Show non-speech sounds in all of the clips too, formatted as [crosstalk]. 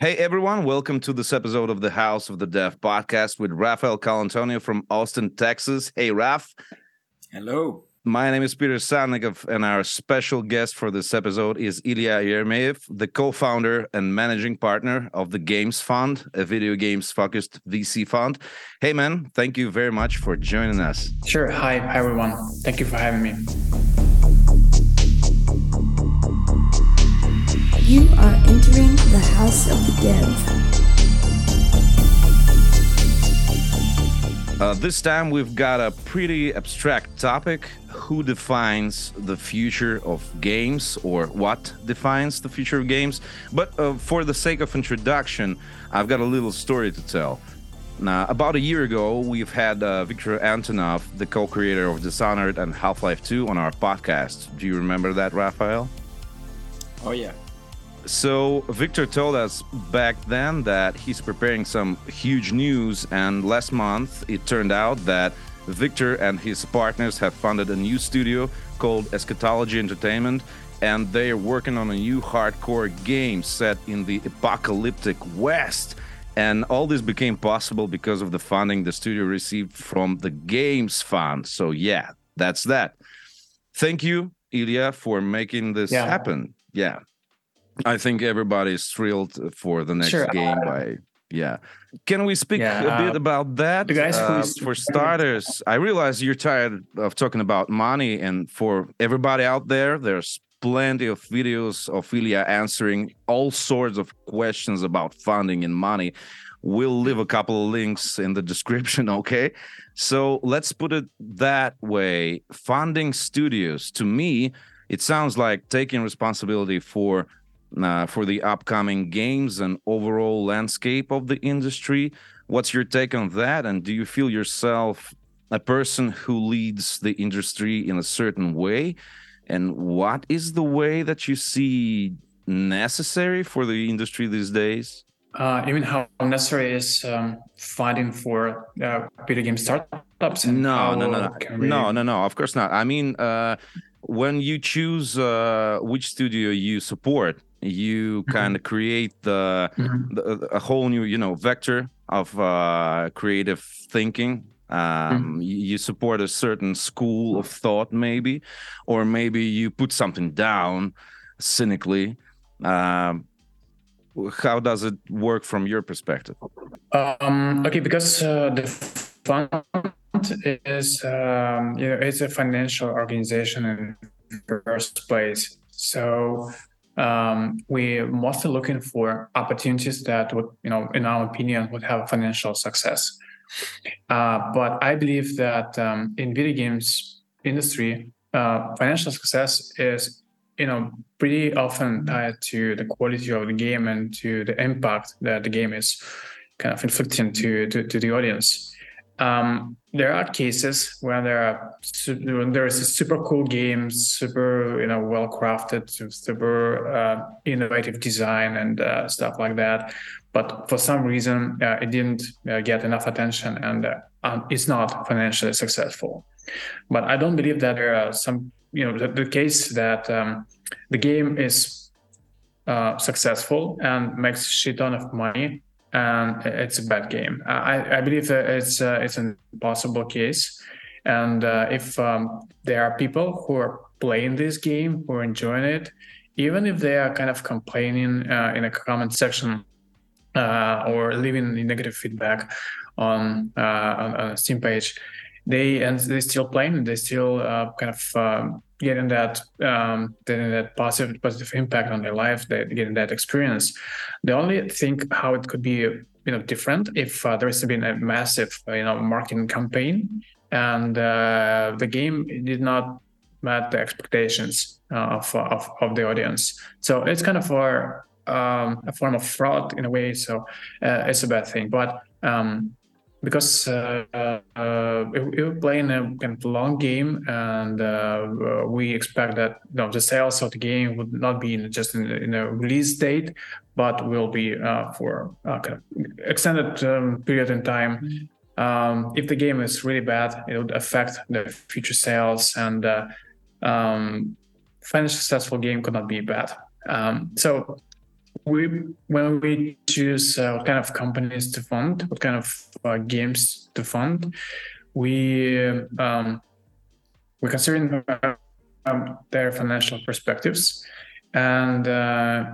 Hey everyone, welcome to this episode of the House of the Dev podcast with Raphael Colantonio from Austin, Texas. Hey Raf. Hello. My name is Peter Salnikov, and our special guest for this episode is Ilya Eremeev, the co-founder and managing partner of the Games Fund, a video games focused VC fund. Hey man, thank you very much for joining us. Sure. Hi, hi everyone. Thank you for having me. You are entering the House of the Dev. Uh, this time we've got a pretty abstract topic. Who defines the future of games or what defines the future of games? But uh, for the sake of introduction, I've got a little story to tell. Now, about a year ago, we've had uh, Viktor Antonov, the co creator of Dishonored and Half Life 2, on our podcast. Do you remember that, Raphael? Oh, yeah. So Victor told us back then that he's preparing some huge news, and last month it turned out that Victor and his partners have funded a new studio called Eschatology Entertainment, and they are working on a new hardcore game set in the apocalyptic West. And all this became possible because of the funding the studio received from the Games Fund. So yeah, that's that. Thank you, Ilya, for making this Yeah. happen. Yeah. I think everybody's thrilled for the next Sure. game by yeah. Can we speak Yeah, a bit uh, about that? the guys Uh, who's- for starters, I realize you're tired of talking about money, and for everybody out there, there's plenty of videos of Ilya answering all sorts of questions about funding and money. We'll leave a couple of links in the [laughs] description, okay? So let's put it that way. Funding studios, to me, it sounds like taking responsibility for uh, for the upcoming games and overall landscape of the industry. What's your take on that? And do you feel yourself a person who leads the industry in a certain way? And what is the way that you see necessary for the industry these days? Uh, even how necessary is um, funding for uh, video game startups? and No, no, no, no, we- no, no, no. Of course not. I mean, uh, when you choose uh, which studio you support, you kind of create the, Mhm. the a whole new, you know, vector of uh, creative thinking. Um, you, you support a certain school of thought, maybe, or maybe you put something down cynically. Um, how does it work from your perspective? Um, okay, because uh, the fund is um, you know it's a financial organization in the first place. So um, we're mostly looking for opportunities that would you know in our opinion would have financial success. Uh, but I believe that um, in video games industry, uh, financial success is you know pretty often tied to the quality of the game and to the impact that the game is kind of inflicting to to, to the audience. Um, there are cases where there are when there is a super cool game, super you know well crafted, super uh, innovative design and uh, stuff like that. But for some reason, uh, it didn't uh, get enough attention and uh, um, it's not financially successful. But I don't believe that there are some you know the, the case that um, the game is uh, successful and makes shit ton of money and it's a bad game. I, I believe it's uh, it's an impossible case, and uh, if um, there are people who are playing this game who are enjoying it, even if they are kind of complaining uh, in a comment section or leaving negative feedback on on a Steam page, they and they still playing, and they still uh, kind of um, getting that um, getting that positive positive impact on their life, they getting that experience. The only thing how it could be you know different if uh, there has been a massive you know marketing campaign and uh, the game did not met the expectations uh, of, of of the audience. So it's kind of a um, a form of fraud in a way. So uh, it's a bad thing, but um, because uh, uh, we we're playing a kind of long game, and uh, we expect that you know, the sales of the game would not be in just in, in a release date, but will be uh, for uh, kind of extended um, period in time. Um, if the game is really bad, it would affect the future sales, and uh, um, financially successful game could not be bad. Um, so we when we choose uh, what kind of companies to fund, what kind of uh, games to fund, we um, we're considering um, their financial perspectives, and uh,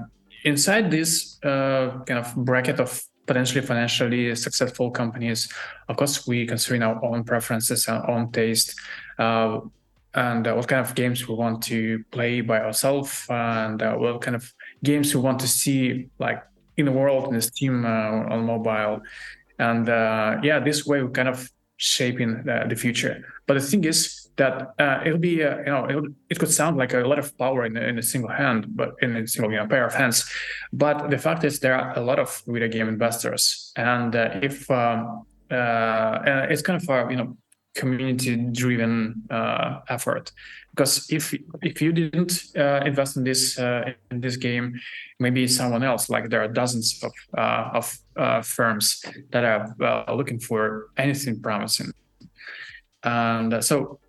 inside this uh, kind of bracket of potentially financially successful companies, of course, we consider our own preferences, our own taste. Uh, and uh, what kind of games we want to play by ourselves and uh, what kind of games we want to see like in the world in Steam uh, on mobile. And uh, yeah this way we're kind of shaping the, the future. But the thing is that uh, it'll be uh, you know it could sound like a lot of power in, in a single hand but in a single you know, pair of hands. But the fact is there are a lot of video game investors. And if um, it's kind of a you know community driven uh, effort because if if you didn't uh, invest in this uh, in this game maybe someone else like there are dozens of uh, of uh, firms that are uh, looking for anything promising. And so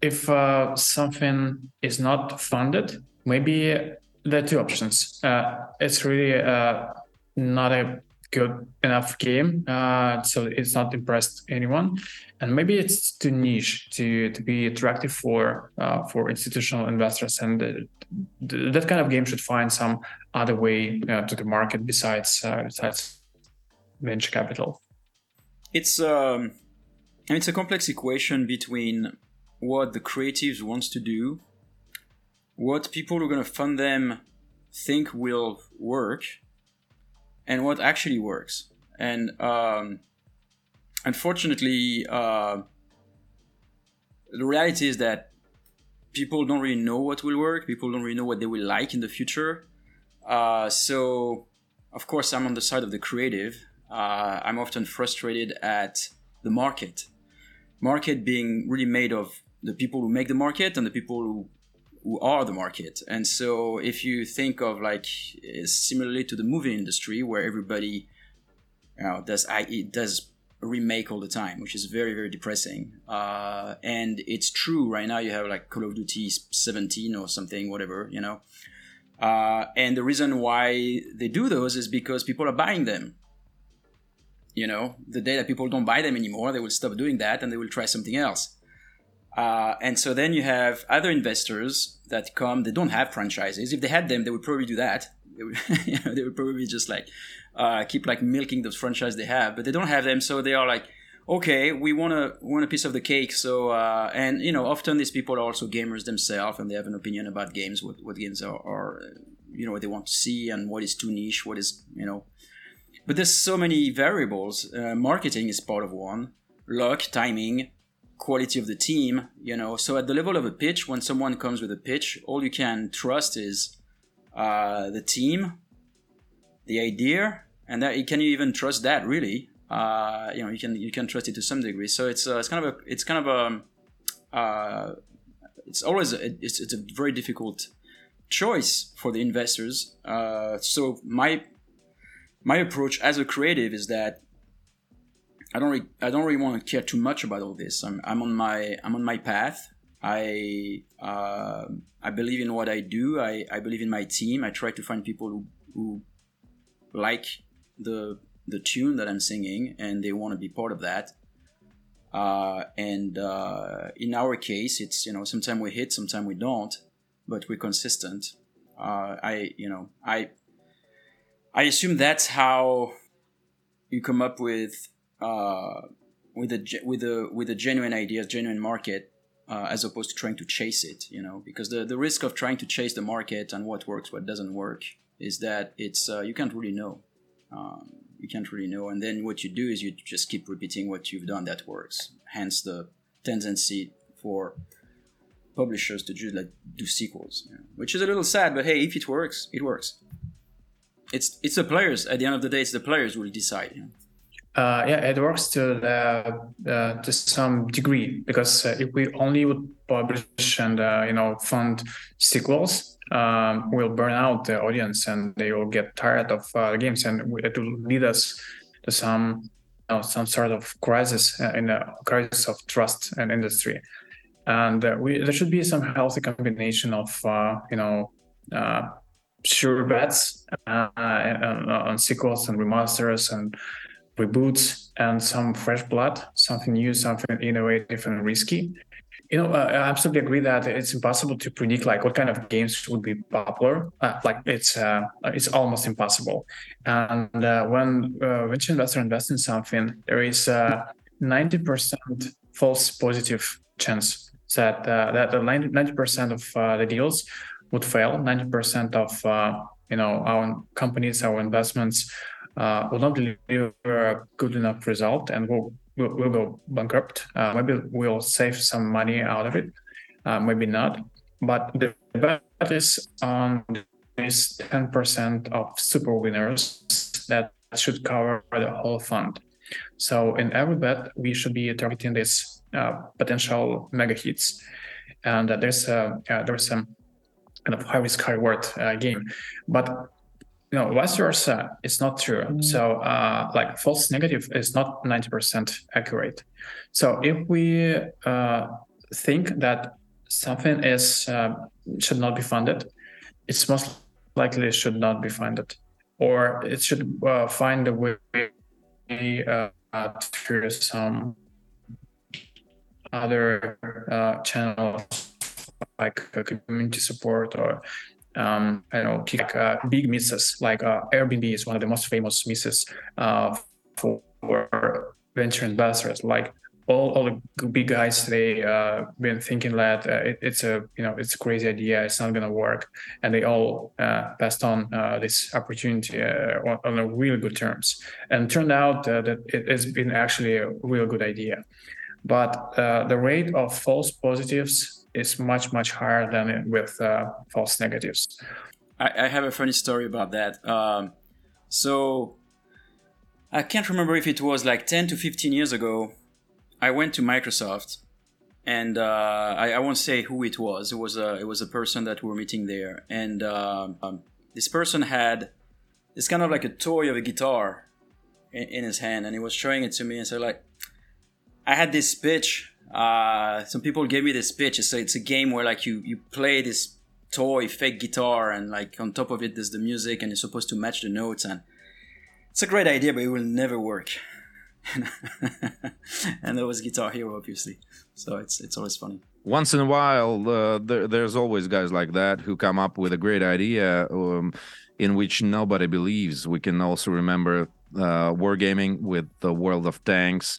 if something is not funded maybe there are two options. It's really not a good enough game uh, so it's not impressed anyone. And maybe it's too niche to to be attractive for uh, for institutional investors. And uh, that kind of game should find some other way uh, to the market besides uh, besides venture capital. It's um it's a complex equation between what the creatives wants to do what people who are going to fund them think will work and what actually works. And um, unfortunately, uh, the reality is that people don't really know what will work. People don't really know what they will like in the future. Uh, so, of course, I'm on the side of the creative. Uh, I'm often frustrated at the market. Market being really made of the people who make the market and the people who who are the market. And so if you think of like similarly to the movie industry where everybody you know, does it does remake all the time, which is very very depressing. Uh, and it's true right now. You have like Call of Duty 17 or something, whatever you know. Uh, and the reason why they do those is because people are buying them. You know, the day that people don't buy them anymore, they will stop doing that and they will try something else. Uh, and so then you have other investors that come. They don't have franchises. If they had them, they would probably do that. They would, [laughs] you know, they would probably just like uh, keep like milking those franchises they have. But they don't have them, so they are like, okay, we want a want a piece of the cake. So uh, and you know, often these people are also gamers themselves, and they have an opinion about games. What what games are, are you know what they want to see, and what is too niche, what is you know. But there's so many variables. Uh, marketing is part of one. Luck, timing, quality of the team, you know. So at the level of a pitch, when someone comes with a pitch, all you can trust is uh, the team, the idea, and that can you even trust that really? Uh, you know, you can you can trust it to some degree. So it's uh, it's kind of a it's kind of a uh, it's always a, it's it's a very difficult choice for the investors. Uh, so my my approach as a creative is that I don't I don't really want to care too much about all this. I'm, I'm on my I'm on my path. I uh, I believe in what I do. I, I believe in my team. I try to find people who, who like the the tune that I'm singing and they want to be part of that. Uh, and uh, in our case, it's you know sometimes we hit, sometimes we don't, but we're consistent. Uh, I you know I I assume that's how you come up with uh, with a with a with a genuine idea, genuine market, uh, as opposed to trying to chase it. You know, because the the risk of trying to chase the market and what works, what doesn't work, is that it's uh, you can't really know. Um, you can't really know, and then what you do is you just keep repeating what you've done that works. Hence the tendency for publishers to just like do sequels, you know, which is a little sad. But hey, if it works, it works. It's it's the players. At the end of the day, it's the players who will decide. You know? Uh, yeah, it works to the, uh, to some degree because uh, if we only would publish and uh, you know fund sequels, um, we'll burn out the audience and they will get tired of uh, the games, and it will lead us to some you know, some sort of crisis uh, in a crisis of trust and industry. And we there should be some healthy combination of you know sure bets on sequels and remasters and reboots and some fresh blood, something new, something innovative and risky. You know, uh, I absolutely agree that it's impossible to predict like what kind of games would be popular. Uh, like it's uh, it's almost impossible. And uh, when uh, venture investor invests in something, there is a ninety percent false positive chance that that ninety percent of the deals would fail. Ninety percent of you know our companies, our investments uh, will not deliver a good enough result and we'll, will, will go bankrupt. Uh, maybe we'll save some money out of it, uh, maybe not. But the bet is on this 10% of super winners that should cover the whole fund. So in every bet, we should be targeting these uh, potential mega hits. And there's a uh, there's some kind of high risk high reward uh, game, but you know vice versa it's not true. Mm. so uh, like false negative is not 90% accurate. So if we uh, think that something is uh, should not be funded it's most likely should not be funded. Or it should uh, find a way uh, through some other uh, channels like community support or um, know, like uh, big misses, like uh, Airbnb is one of the most famous misses uh, for venture investors. Like all, all the big guys, they uh, been thinking that uh, it, it's a you know it's a crazy idea, it's not gonna work, and they all uh, passed on uh, this opportunity uh, on, on, a really good terms. And turned out that it has been actually a real good idea. But the rate of false positives is much much higher than with uh, false negatives. I, I, have a funny story about that. Um, so I can't remember if it was like 10 to 15 years ago. I went to Microsoft, and uh, I, I, won't say who it was. It was a it was a person that we were meeting there, and uh, um, this person had it's kind of like a toy of a guitar in, in his hand, and he was showing it to me and said like, I had this pitch uh, some people gave me this pitch. It's a, it's a game where like you you play this toy fake guitar and like on top of it there's the music and you're supposed to match the notes and it's a great idea but it will never work. [laughs] and there was Guitar Hero obviously, so it's it's always funny. Once in a while, uh, there, there's always guys like that who come up with a great idea um, in which nobody believes. We can also remember uh, wargaming with the World of Tanks.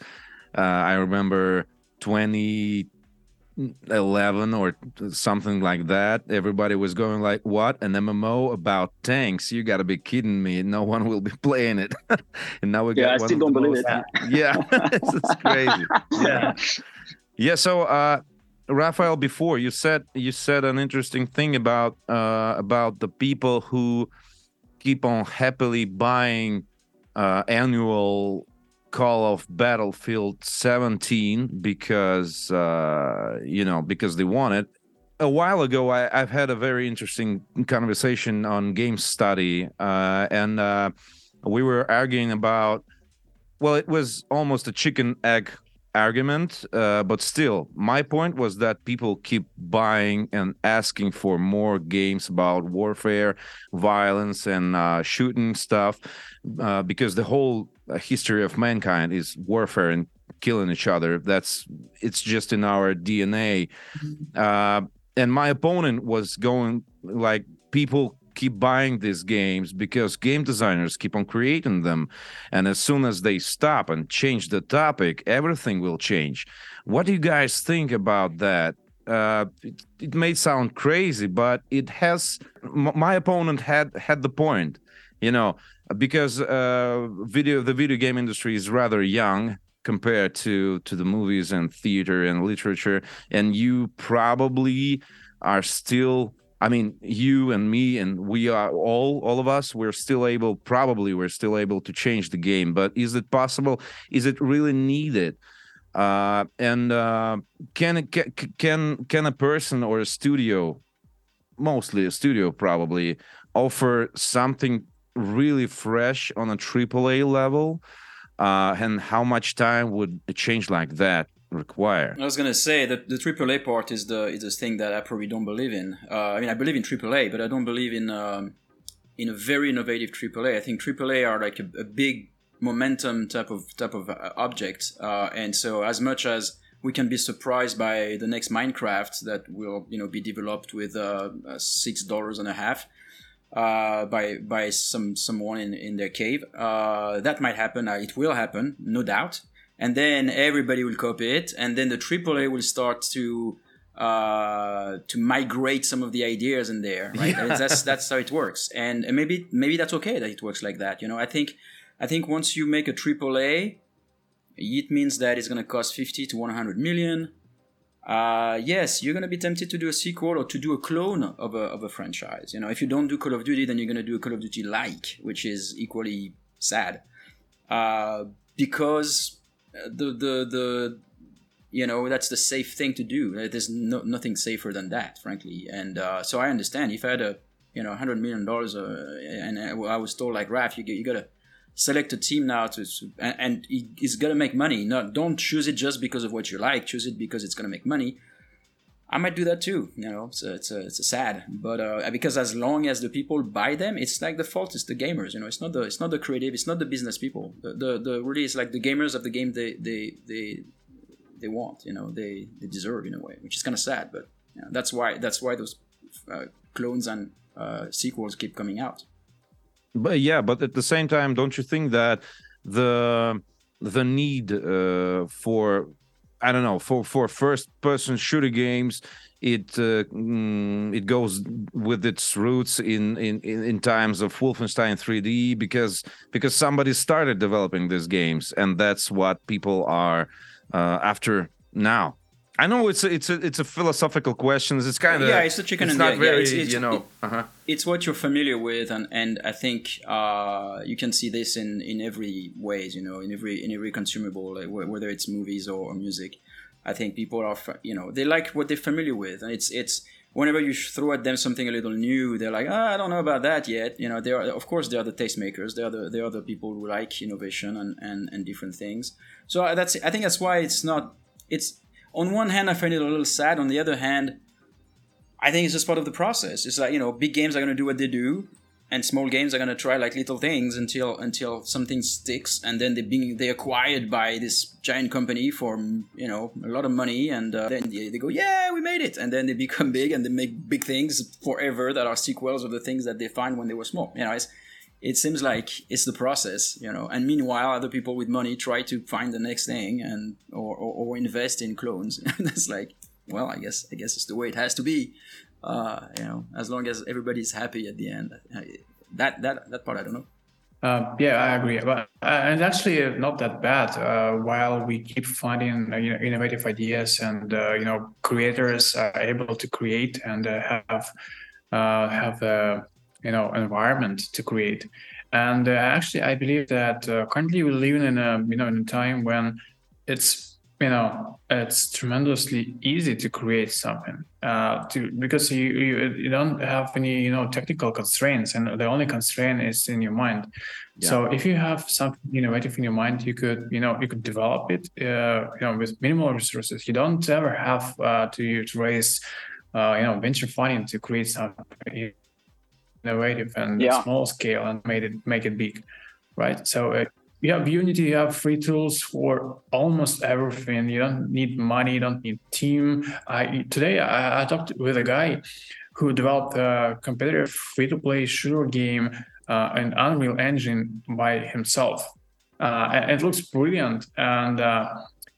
Uh, I remember 2011 or something like that everybody was going like what? An mmo about tanks? You gotta be kidding me. No one will be [laughs] playing it. [laughs] And now we yeah, got i still don't believe most, it. [laughs] Yeah it's, it's crazy. Yeah. Yeah so uh Raphael, before you said you said an interesting thing about uh, about the people who keep on happily buying uh, annual call of battlefield 17 because uh you know because they want it. A while ago I, have had a very interesting conversation on game study uh and uh we were arguing about well it was almost a chicken egg argument uh, but still my point was that people keep buying and asking for more games about warfare violence and uh, shooting stuff uh, because the whole history of mankind is warfare and killing each other. That's it's just in our dna mm-hmm. uh, and my opponent was going like people keep buying these games because game designers keep on creating them. And as soon as they stop and change the topic everything will change. What do you guys think about that? Uh, it, it, may sound crazy but it has m- my opponent had had the point. You know because uh, video the video game industry is rather young compared to to the movies and theater and literature and you probably are still I mean, you and me and we are all all of us. We're still able, probably, we're still able to change the game. But is it possible? Is it really needed? Uh, and uh, can can can a person or a studio, mostly a studio, probably offer something really fresh on a AAA level? Uh, and how much time would a change like that require. I was gonna say that the AAA part is the is the thing that I probably don't believe in. Uh, I mean, I believe in AAA, but I don't believe in um, in a very innovative AAA. I think AAA are like a, a big momentum type of type of uh, object, uh, and so as much as we can be surprised by the next Minecraft that will you know be developed with uh, six dollars and a half uh, by by some someone in, in their cave. Uh, that might happen. Uh, it will happen, no doubt. And then everybody will copy it, and then the AAA will start to uh, to migrate some of the ideas in there. Right? Yeah. That's that's how it works, and, and maybe maybe that's okay that it works like that. You know, I think I think once you make a AAA, it means that it's going to cost 50 to 100 million uh, yes, you're going to be tempted to do a sequel or to do a clone of a, of a franchise. You know, if you don't do Call of Duty, then you're going to do a Call of Duty like, which is equally sad. Uh, because the, the, the, you know, that's the safe thing to do. There's no, nothing safer than that, frankly. And uh, so I understand if I had a, you know, $100 million uh, and I was told, like, Raph, you, you got to select a team now to and, and it's gonna make money. Not don't choose it just because of what you like. Choose it because it's gonna make money. I might do that too. You know, so it's a, it's a sad, but uh, because as long as the people buy them, it's like the fault is the gamers. You know, it's not the it's not the creative, it's not the business people. The the, the really it's like the gamers of the game they they they they want. You know, they they deserve in a way, which is kind of sad. But you know, that's why that's why those uh, clones and uh, sequels keep coming out. But yeah, but at the same time, don't you think that the the need uh, for I don't know for for first person shooter games it uh, mm, it goes with its roots in, in in times of Wolfenstein 3D because because somebody started developing these games and that's what people are uh, after now. I know it's a, it's a it's a philosophical question. It's kind of yeah, it's a chicken it's and not egg. very yeah, it's, it's, you know. Uh-huh. It's what you're familiar with, and and I think uh, you can see this in in every ways. You know, in every in every consumable, like whether it's movies or, music. I think people are you know they like what they're familiar with, and it's it's whenever you throw at them something a little new, they're like, oh, I don't know about that yet. You know, they are of course they are the tastemakers. They are the they are the people who like innovation and and, and different things. So uh, that's I think that's why it's not it's on one hand, I find it a little sad. On the other hand, I think it's just part of the process. It's like you know, big games are going to do what they do, and small games are going to try like little things until until something sticks, and then they being they acquired by this giant company for you know a lot of money, and uh, then they, they go, yeah, we made it, and then they [laughs] become big and they make big things forever that are sequels of the things that they find when they were small. You know, it's it seems like it's the process, you know. And meanwhile, other people with money try to find the next thing and or, or, or invest in clones. [laughs] it's like, well, I guess I guess it's the way it has to be. Uh, you know, as long as everybody's happy at the end. That that that part I don't know. Uh, yeah, I agree. But uh, and actually, uh, not that bad. Uh, while we keep finding uh, you know, innovative ideas and uh, you know creators are able to create and have have you know environment to create. And uh, actually i believe that uh, currently we're living in a you know in a time when it's you know it's tremendously easy to create something uh, to because you, you, you don't have any you know technical constraints and the only constraint is in your mind. Yeah. so if you have something innovative in your mind you could you know you could develop it uh, you know with minimal resources. You don't ever have uh, to, to raise uh, you know venture funding to create something innovative and yeah. small scale and made it make it big, right? So uh, you have Unity, you have free tools for almost everything. You don't need money, you don't need team. I today I, I talked with a guy who developed a competitive free-to-play shooter game uh, in Unreal Engine by himself. Uh, it looks brilliant and uh,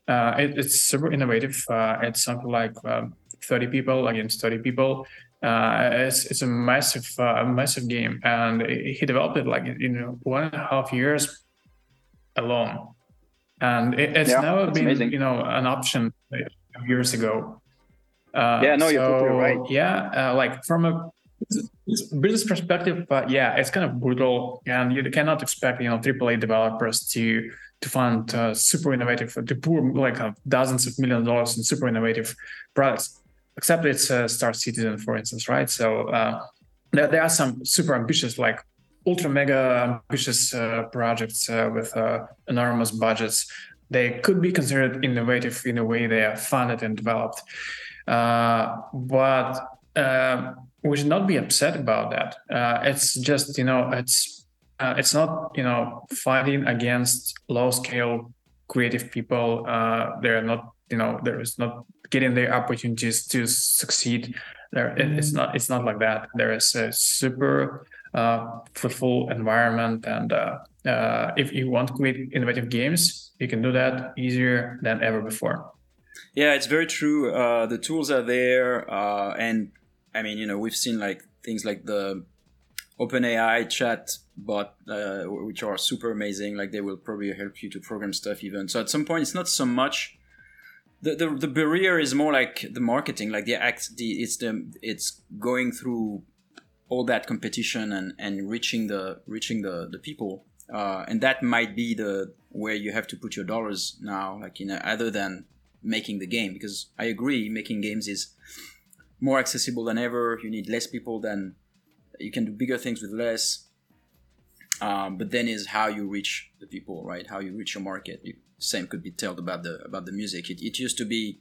uh, it, it's super innovative. Uh, it's something like um, 30 people against 30 people uh, it's it's a massive uh, massive game, and he developed it like you know one and a half years alone, and it, it's yeah, never been amazing. you know an option years ago. Uh, yeah, no, so, you're totally right. Yeah, uh, like from a business perspective, but yeah, it's kind of brutal, and you cannot expect you know AAA developers to to fund uh, super innovative, to pour like uh, dozens of million dollars in super innovative products except it's a Star Citizen, for instance, right? So uh, there, there are some super ambitious, like ultra mega ambitious uh, projects uh, with uh, enormous budgets. They could be considered innovative in the way they are funded and developed. Uh, but we should not be upset about that. Uh, it's just you know it's uh, it's not you know fighting against low scale creative people. Uh, they're not you know there is not getting the opportunities to succeed. There it's not it's not like that. There is a super uh, fruitful environment, and uh, uh, if you want to create innovative games, you can do that easier than ever before. Yeah, it's very true. Uh, the tools are there, uh, and I mean, you know, we've seen like things like the OpenAI chat bot, uh, which are super amazing. Like they will probably help you to program stuff even. So at some point, it's not so much the, the, the barrier is more like the marketing, like the act. The it's the it's going through all that competition and and reaching the reaching the the people. Uh, and that might be the where you have to put your dollars now, like you know, other than making the game. Because I agree, making games is more accessible than ever. You need less people than you can do bigger things with less. Um, but then is how you reach the people, right? How you reach your market. You, same could be told about the about the music. It, it used to be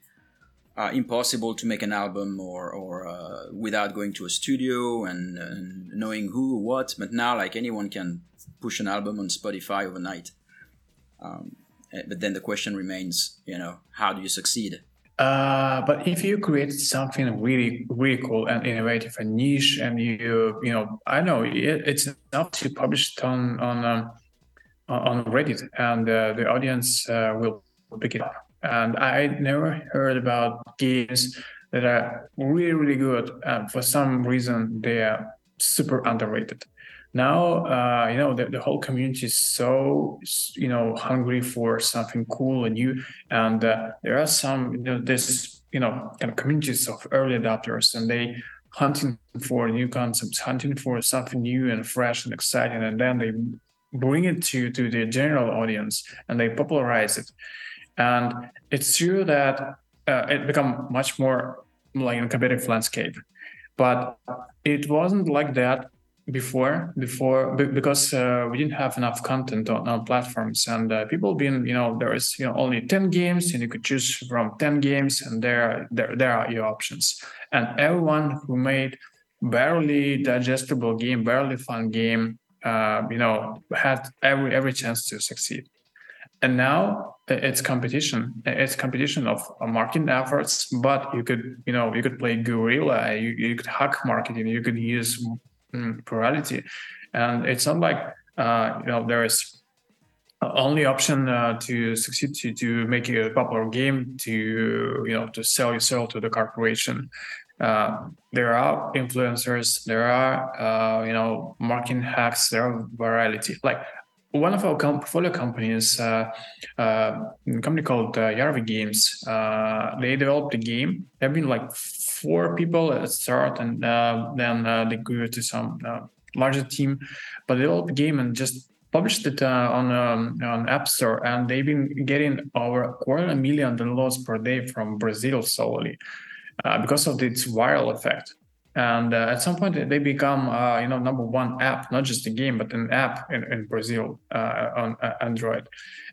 uh, impossible to make an album or or uh, without going to a studio and, and, knowing who what. But now, like anyone can push an album on Spotify overnight. Um, eh, but then the question remains, you know, how do you succeed? Uh, but if you create something really, really cool and innovative and niche, and you, you know, I know it, it's enough to publish it on on um, on Reddit, and uh, the audience uh, will pick it up. And I never heard about games that are really, really good. And for some reason, they are super underrated. Now, uh, you know, the, the whole community is so, you know, hungry for something cool and new. And uh, there are some, you know, this, you know, kind of communities of early adopters, and they hunting for new concepts, hunting for something new and fresh and exciting, and then they bring it to to the general audience and they popularize it. And it's true that uh, it become much more like a competitive landscape, but it wasn't like that before before because uh, we didn't have enough content on, on platforms. And uh, people been you know there is you know only 10 games and you could choose from 10 games and there there, there are your options. And everyone who made barely digestible game barely fun game uh, you know had every every chance to succeed. And now it's competition it's competition of marketing efforts but you could you know you could play guerrilla you, you could hack marketing you could use mm, plurality. And it's not like uh, you know there is only option uh, to succeed to, to make a popular game to you know to sell yourself to the corporation uh, there are influencers there are uh, you know marketing hacks there are variety like one of our com- portfolio companies, uh, uh, a company called uh, Yarvi Games, uh, they developed a game. There have been like four people at start, and uh, then uh, they grew to some larger team. But they developed a game and just published it on um, on App Store, and they've been getting over a quarter million downloads per day from Brazil solely because of its viral effect and uh, at some point they become uh, you know number one app not just a game but an app in, in brazil uh, on uh, android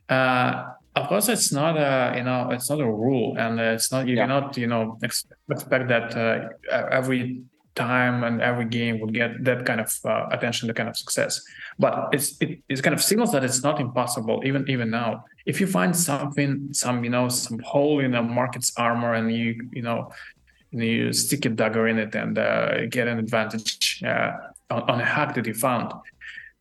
uh, of course it's not a you know it's not a rule and it's not you yeah. cannot you know expect that uh, every time and every game would get that kind of attention that kind of success but it's it, it's kind of signals that it's not impossible even even now if you find something some you know some hole in the market's armor and you you know you stick a dagger in it and uh, get an advantage uh, on, on, a hack that you found.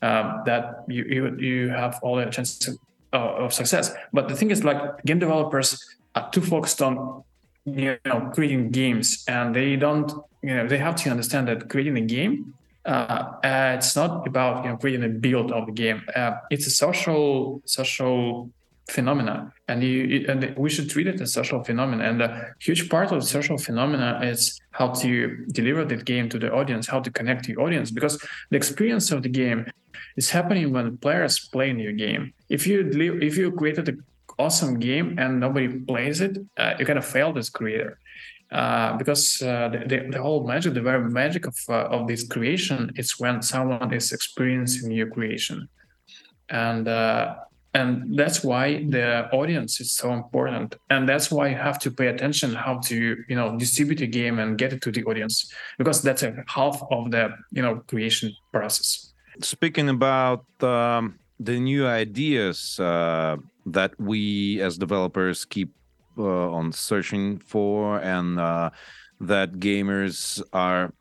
Um, that you, you you have all the chances of, of success. But the thing is, like game developers are too focused on you know creating games, and they don't you know they have to understand that creating a game uh, uh, it's not about you know creating a build of the game. Uh, it's a social social phenomena and you and we should treat it as social phenomena and a huge part of social phenomena is how to deliver that game to the audience how to connect to the audience because the experience of the game is happening when players play in your game if you if you created an awesome game and nobody plays it uh, you kind of failed as creator. Uh, because uh, the, the, whole magic, the very magic of uh, of this creation, is when someone is experiencing your creation, and uh, and that's why the audience is so important. And that's why you have to pay attention how to you know distribute a game and get it to the audience. Because that's a half of the you know creation process. Speaking about um, the new ideas uh, that we as developers keep uh, on searching for and uh, that gamers are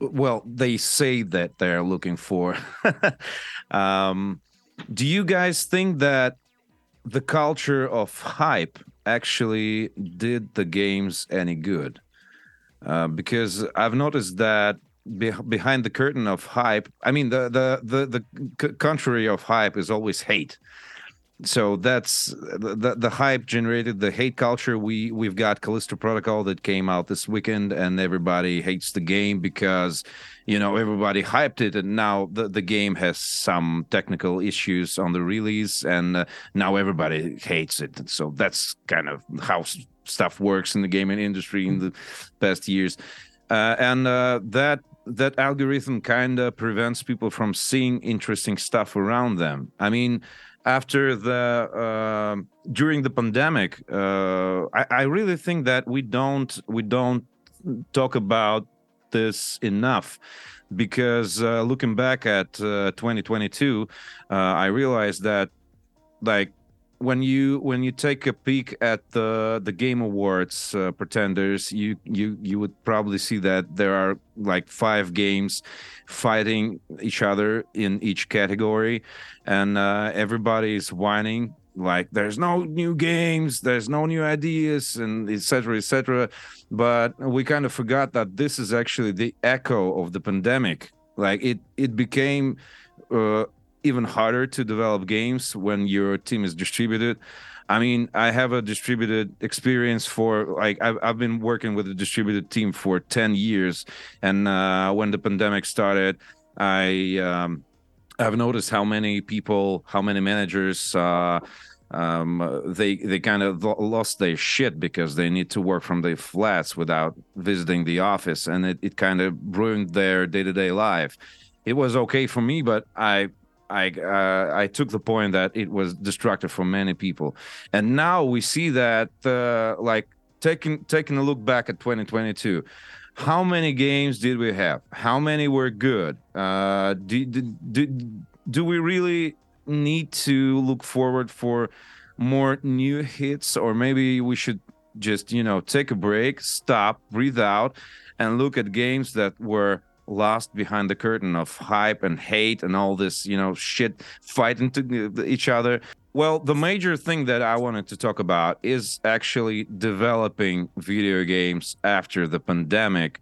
well they say that they're looking for. [laughs] Um, do you guys think that the culture of hype actually did the games any good? Uh, because i've noticed that be- behind the curtain of hype i mean the the the, the contrary of hype is always hate so that's the the hype generated the hate culture. We we've got Callisto Protocol that came out this weekend, and everybody hates the game because you know everybody hyped it, and now the the game has some technical issues on the release, and uh, now everybody hates it. So that's kind of how stuff works in the gaming industry in the past years, uh, and uh, that that algorithm kind of prevents people from seeing interesting stuff around them. I mean after the uh, during the pandemic, uh, I, I, really think that we don't we don't talk about this enough because uh, looking back at 2022, uh, uh, I realized that like when you when you take a peek at the the game awards uh, pretenders you you you would probably see that there are like five games fighting each other in each category. And uh, is whining like there's no new games there's no new ideas and etc etc but we kind of forgot that this is actually the echo of the pandemic. Like it it became uh, even harder to develop games when your team is distributed. I mean, I have a distributed experience for like I've, I've been working with a distributed team for 10 years. And uh, when the pandemic started, I um, I've noticed how many people, how many managers, uh, um, they they kind of lost their shit because they need to work from their flats without visiting the office, and it, it kind of ruined their day to day life. It was okay for me, but I I uh, I took the point that it was destructive for many people, and now we see that uh, like taking taking a look back at 2022, how many games did we have? How many were good? Uh, do, do, do, do we really need to look forward for more new hits, or maybe we should just you know take a break, stop, breathe out, and look at games that were lost behind the curtain of hype and hate and all this, you know, shit fighting to each other. Well, the major thing that I wanted to talk about is actually developing video games after the pandemic,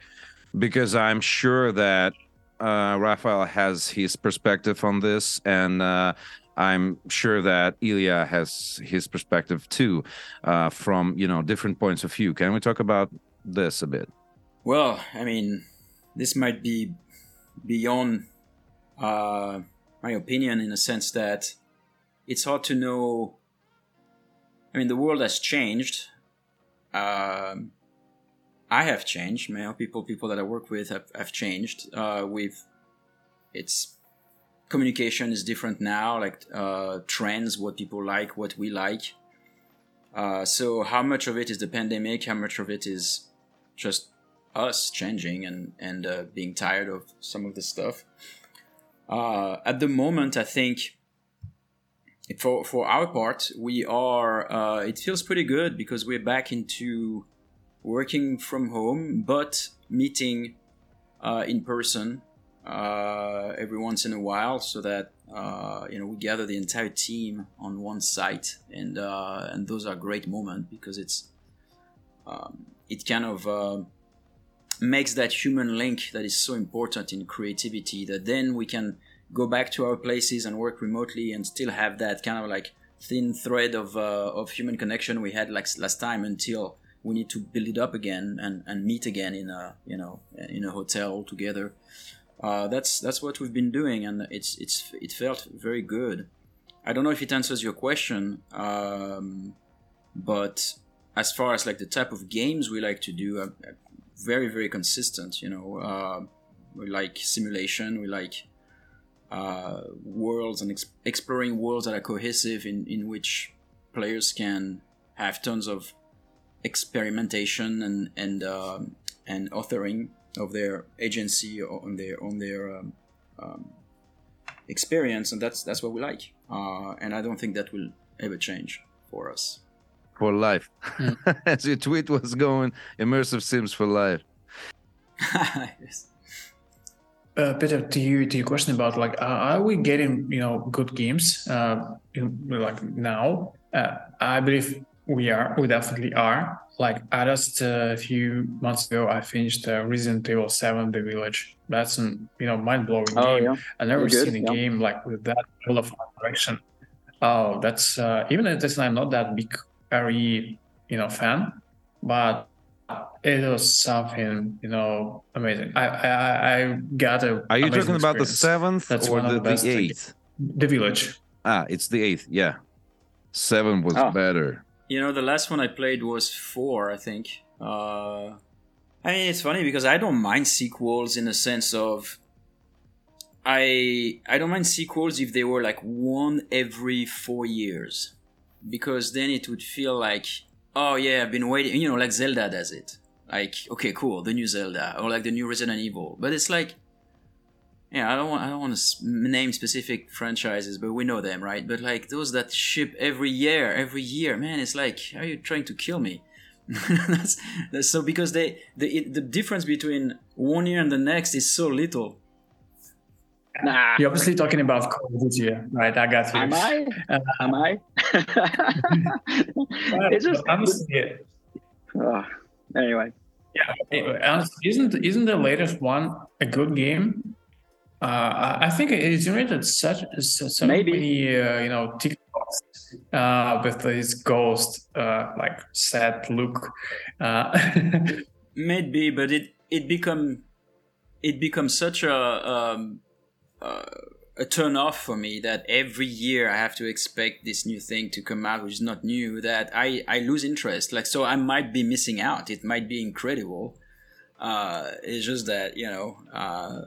because I'm sure that uh, Raphael has his perspective on this, and uh, I'm sure that Ilya has his perspective too, uh, from you know different points of view. Can we talk about this a bit? Well, I mean, this might be beyond uh, my opinion in a sense that it's hard to know. I mean, the world has changed. Um, I have changed. Many people, people that I work with have, have changed. Uh, we've, it's communication is different now. Like uh, trends, what people like, what we like. Uh, so how much of it is the pandemic? How much of it is just us changing and and uh, being tired of some of the stuff. Uh, at the moment, I think for for our part, we are. Uh, it feels pretty good because we're back into working from home, but meeting uh, in person uh, every once in a while, so that uh, you know we gather the entire team on one site, and and those are great moments because it's um, it kind of makes that human link that is so important in creativity that then we can go back to our places and work remotely and still have that kind of like thin thread of, uh, of human connection we had like last time until we need to build it up again and, and meet again in a you know in a hotel together. Uh, that's that's what we've been doing and it's it's it felt very good. I don't know if it answers your question um, but as far as like the type of games we like to do very very consistent you know uh, we like simulation we like uh, worlds and ex- exploring worlds that are cohesive in, in which players can have tons of experimentation and and um, and authoring of their agency on their on their um, um, experience, and that's that's what we like. Uh, and I don't think that will ever change for us. For life, mm. [laughs] as your tweet was going, immersive sims for life. [laughs] yes. Uh, Peter, to you, to your question about like, uh, are we getting you know good games uh, in, like now? Uh, I believe we are. We definitely are. Like I just uh, a few months ago, I finished uh, Resident Evil Seven: The Village. That's an you know mind blowing oh, game. Yeah. I never seen a yeah. game like with that level of direction. Oh, that's even at this time not that big RE you know fan, but it was something you know amazing. I I, I got a. Are you talking about the seventh or the, the, the eighth? The village. Ah, it's the eighth. Yeah, seven was oh. better. You know, the last one I played was four, I think. Uh, I mean, it's funny because I don't mind sequels in the sense of I I don't mind sequels if they were like one every four years, because then it would feel like oh yeah, I've been waiting. You know, like Zelda does it. Like okay, cool, the new Zelda or like the new Resident Evil. But it's like, yeah, I don't want I don't want to name specific franchises, but we know them, right? But like those that ship every year, every year, man, it's like, are you trying to kill me? [laughs] that's, that's so because they the the difference between one year and the next is so little Nah. You're obviously talking about Call of Duty, right? I got you. Am I? Uh, Am I? [laughs] it's just honestly. Oh, anyway. Yeah. Isn't isn't the latest one a good game? Uh, I think it generated such so Maybe. many uh, you know TikToks uh, with this ghost uh, like sad look. Uh, [laughs] Maybe, but it it become it becomes such a um, uh, a turn off for me that every year I have to expect this new thing to come out, which is not new. That I I lose interest. Like so, I might be missing out. It might be incredible. Uh, it's just that you know uh,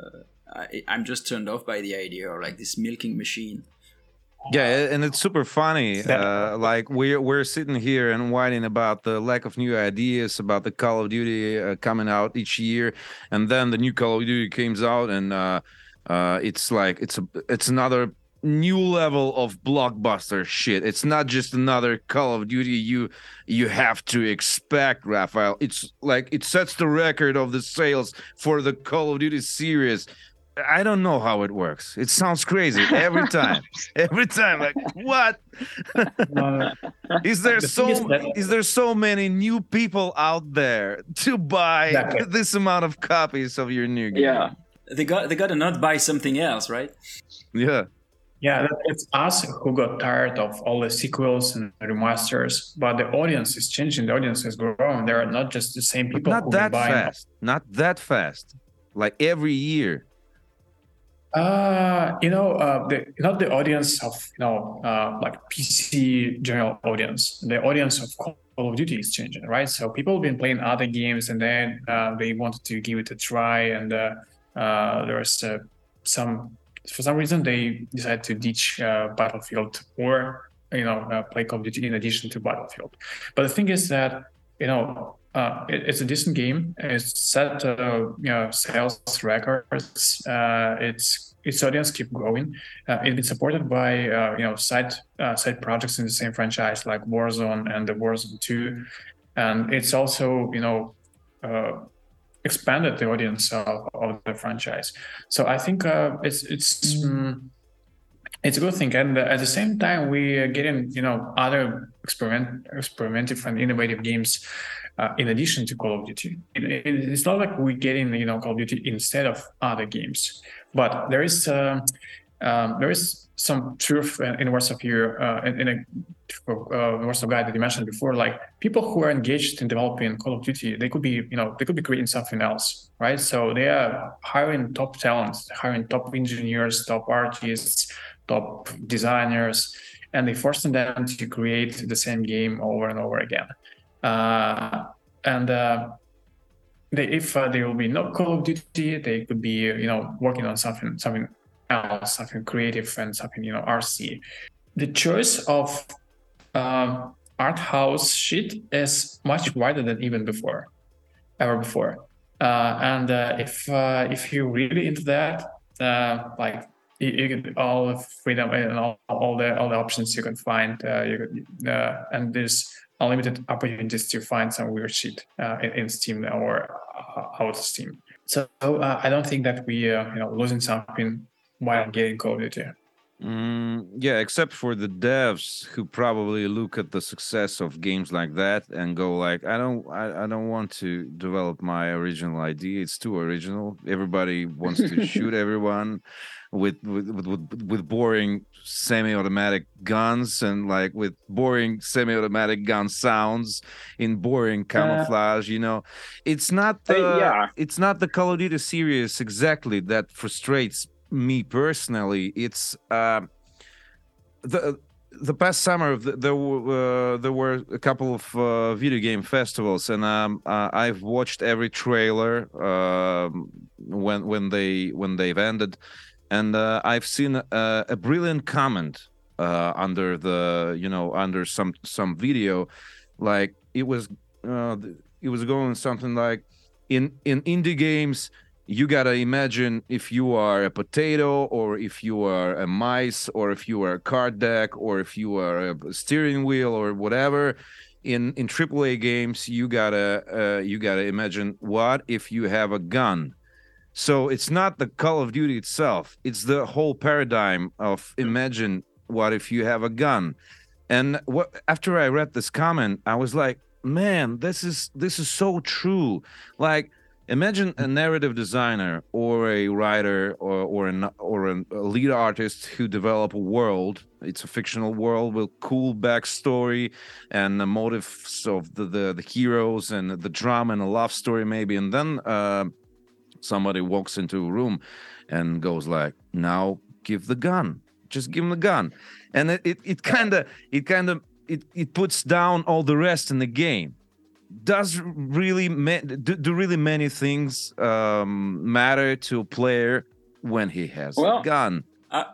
I, I'm just turned off by the idea of like this milking machine. Yeah, and it's super funny. Uh, like we're we're sitting here and whining about the lack of new ideas about the Call of Duty uh, coming out each year, and then the new Call of Duty comes out, and uh, it's like it's a it's another new level of blockbuster shit. It's not just another Call of Duty you you have to expect, Raphael. It's like it sets the record of the sales for the Call of Duty series. I don't know how it works. It sounds crazy every time. [laughs] every time, like what? Uh, [laughs] there the so is, that... is there so many new people out there to buy this amount of copies of your new game? Yeah they got they got to not buy something else, right? Yeah. Yeah, it's us who got tired of all the sequels and remasters, but the audience is changing. The audience is growing. There are not just the same people. Not that fast. Not that fast. Like every year. Uh, you know, uh, the not the audience of you know, uh, like PC general audience. The audience of Call of Duty is changing, right? So people have been playing other games, and then uh, they wanted to give it a try, and uh, uh, there was uh, some for some reason they decided to ditch uh, Battlefield or you know uh, play Call of Duty in addition to Battlefield. But the thing is that you know uh, it, it's a decent game. It's set you know sales records. it's its audience keep growing. it's been supported by you know side side projects in the same franchise like Warzone and the Warzone Two, and it's also you know expanded the audience of, of the franchise. So I think uh, it's it's um, it's a good thing, and at the same time we are getting you know other experiment experimental and innovative games. Uh, in addition to Call of Duty, it, it, it's not like we're getting you know Call of Duty instead of other games, but there is uh, um, there is some truth in words of your uh, in, in a uh, words of guide that you mentioned before like people who are engaged in developing call of duty they could be you know they could be creating something else right? So they are hiring top talents hiring top engineers top artists top designers and they forcing them to create the same game over and over again. Uh, and uh, they, if uh, there will be no Call of Duty, they could be you know working on something something else, something creative and something you know RC. The choice of um, art house shit is much wider than even before, ever before. Uh, and uh, if uh, if you're really into that, uh, like you, you get all the freedom and all, all the all the options you can find, uh, you could, uh, and there's unlimited opportunities to find some weird shit in, in, Steam or out of Steam. So I don't think that we you know losing something while getting of Duty. Mm, yeah, except for the devs who probably look at the success of games like that and go like, I don't, I, I don't want to develop my original idea. It's too original. Everybody wants to [laughs] shoot everyone with with, with with boring semi-automatic guns and like with boring semi-automatic gun sounds in boring camouflage. Uh, you know, it's not the uh, yeah. it's not the Call of Duty series exactly that frustrates me personally, it's uh, the the past summer there were uh, there were a couple of uh, video game festivals, and um, uh, I've watched every trailer um, when when they when they've ended, and uh, I've seen a, a brilliant comment uh, under the you know under some some video, like it was uh, it was going something like in in indie games you gotta imagine if you are a potato or if you are a mice or if you are a card deck or if you are a steering wheel or whatever. In in AAA games you gotta uh, you gotta imagine what if you have a gun. So it's not the Call of Duty itself. It's the whole paradigm of imagine what if you have a gun. And what after I read this comment I was like man this is this is so true. Like imagine a narrative designer or a writer or or an or a lead artist who develop a world it's a fictional world with cool backstory and the motives of the the, the heroes and the drama and a love story maybe and then uh, somebody walks into a room and goes like now give the gun. Just give him the gun. And it it kind of it kind of it, it puts down all the rest in the game does really ma- do, do, really many things um, matter to a player when he has well, a gun? Uh,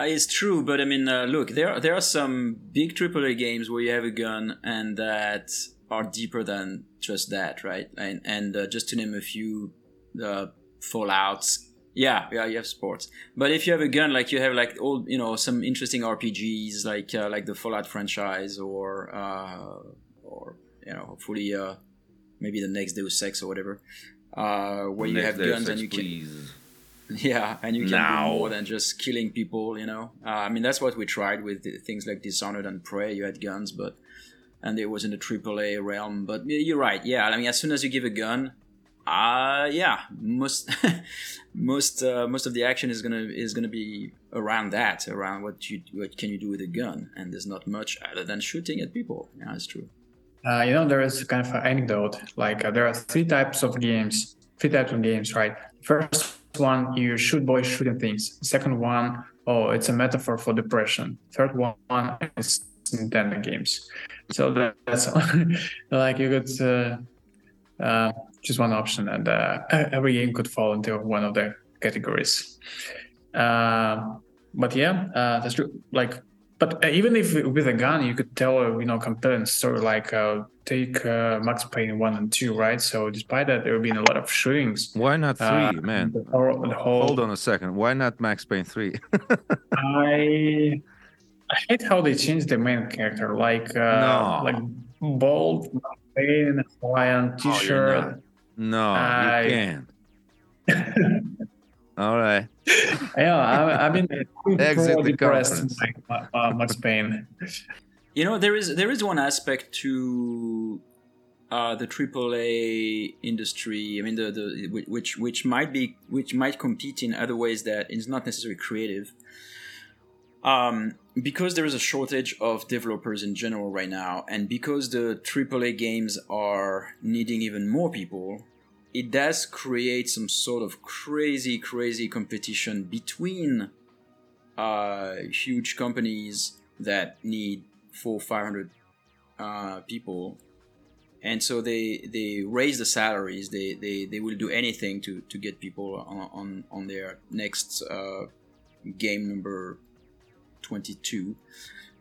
it's true, but I mean, uh, look, there there are some big AAA games where you have a gun and that are deeper than just that, right? And and uh, just to name a few, the Fallout's. Yeah, yeah, you have sports, but if you have a gun, like you have like old, you know, some interesting RPGs, like uh, like the Fallout franchise, or uh, or you know, hopefully, uh, maybe the next Deus Ex or whatever, uh, where you have guns and you please. can. [laughs] Yeah, and you can now. do more than just killing people. You know, uh, I mean that's what we tried with things like Dishonored and Prey. You had guns, but and it was in the AAA realm. But you're right. Yeah, I mean, as soon as you give a gun, uh yeah, most [laughs] most uh, most of the action is gonna is gonna be around that, around what you what can you do with a gun, and there's not much other than shooting at people. Yeah, it's true. Uh, you know, there is kind of an anecdote. Like uh, there are three types of games, three types of games, right? First one, you shoot boys shooting things. Second one, oh, it's a metaphor for depression. Third one is Nintendo games. So that's [laughs] like you could uh, uh, choose one option, and uh, every game could fall into one of the categories. Uh, but yeah, uh, that's true. Like but uh, even if with a gun, you could tell, uh, you know, compelling story like uh, take uh, Max Payne one and two, right? So despite that, there have been a lot of shootings. Why not three, uh, man? The whole, the whole... Hold on a second. Why not Max Payne three? [laughs] I I hate how they changed the main character, like uh, no. like bold Max Payne Hawaiian oh, T-shirt. Oh, no, I... you can't. [laughs] All right. yeah, I, I've been [laughs] Exit the depressed by uh, Max Payne. You know, there is there is one aspect to uh, the AAA industry. I mean, the, the which which might be which might compete in other ways that is not necessarily creative. Um, because there is a shortage of developers in general right now, and because the AAA games are needing even more people, it does create some sort of crazy, crazy competition between uh, huge companies that need four, five hundred uh, people, and so they they raise the salaries. They they, they will do anything to, to get people on on, on their next uh, game number 22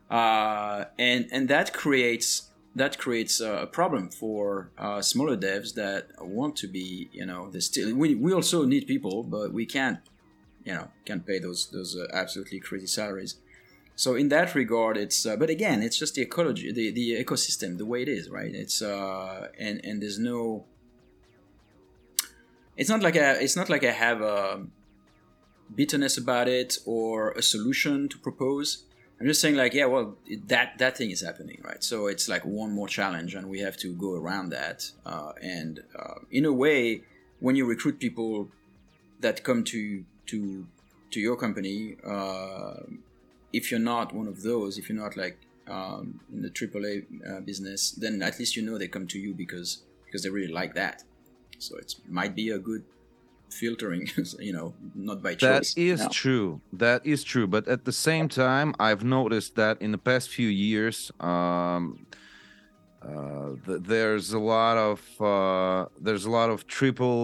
uh, and and that creates that creates a problem for uh, smaller devs that want to be you know they still we, we also need people but we can't you know can't pay those those uh, absolutely crazy salaries. So in that regard it's uh, but again it's just the ecology the, the ecosystem the way it is right? It's uh and and there's no it's not like a it's not like i have a bitterness about it or a solution to propose i'm just saying like yeah well that that thing is happening right? So it's like one more challenge and we have to go around that. Uh, and uh, in a way when you recruit people that come to to to your company uh, if you're not one of those if you're not like um, in the AAA uh, business then at least you know they come to you because because they really like that. So it might be a good filtering [laughs] you know not by choice That is No. true. That is true. But at the same time, I've noticed that in the past few years, um, uh, th- there's a lot of uh, there's a lot of triple.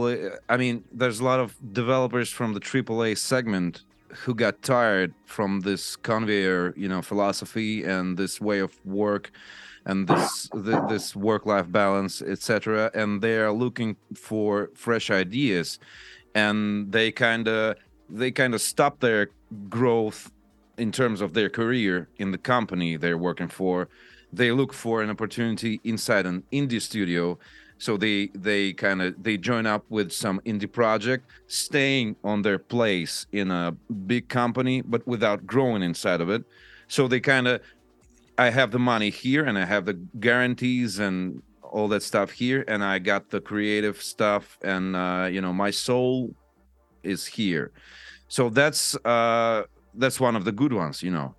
I mean, there's a lot of developers from the AAA segment who got tired from this conveyor, you know, philosophy and this way of work and this th- this work-life balance, etc. And they are looking for fresh ideas, and they kind of they kind of stop their growth in terms of their career in the company they're working for. They look for an opportunity inside an indie studio. So they they kind of they join up with some indie project, staying on their place in a big company, but without growing inside of it. So they kind of I have the money here and I have the guarantees and all that stuff here and I got the creative stuff and uh, you know my soul is here. So that's uh that's one of the good ones, you know.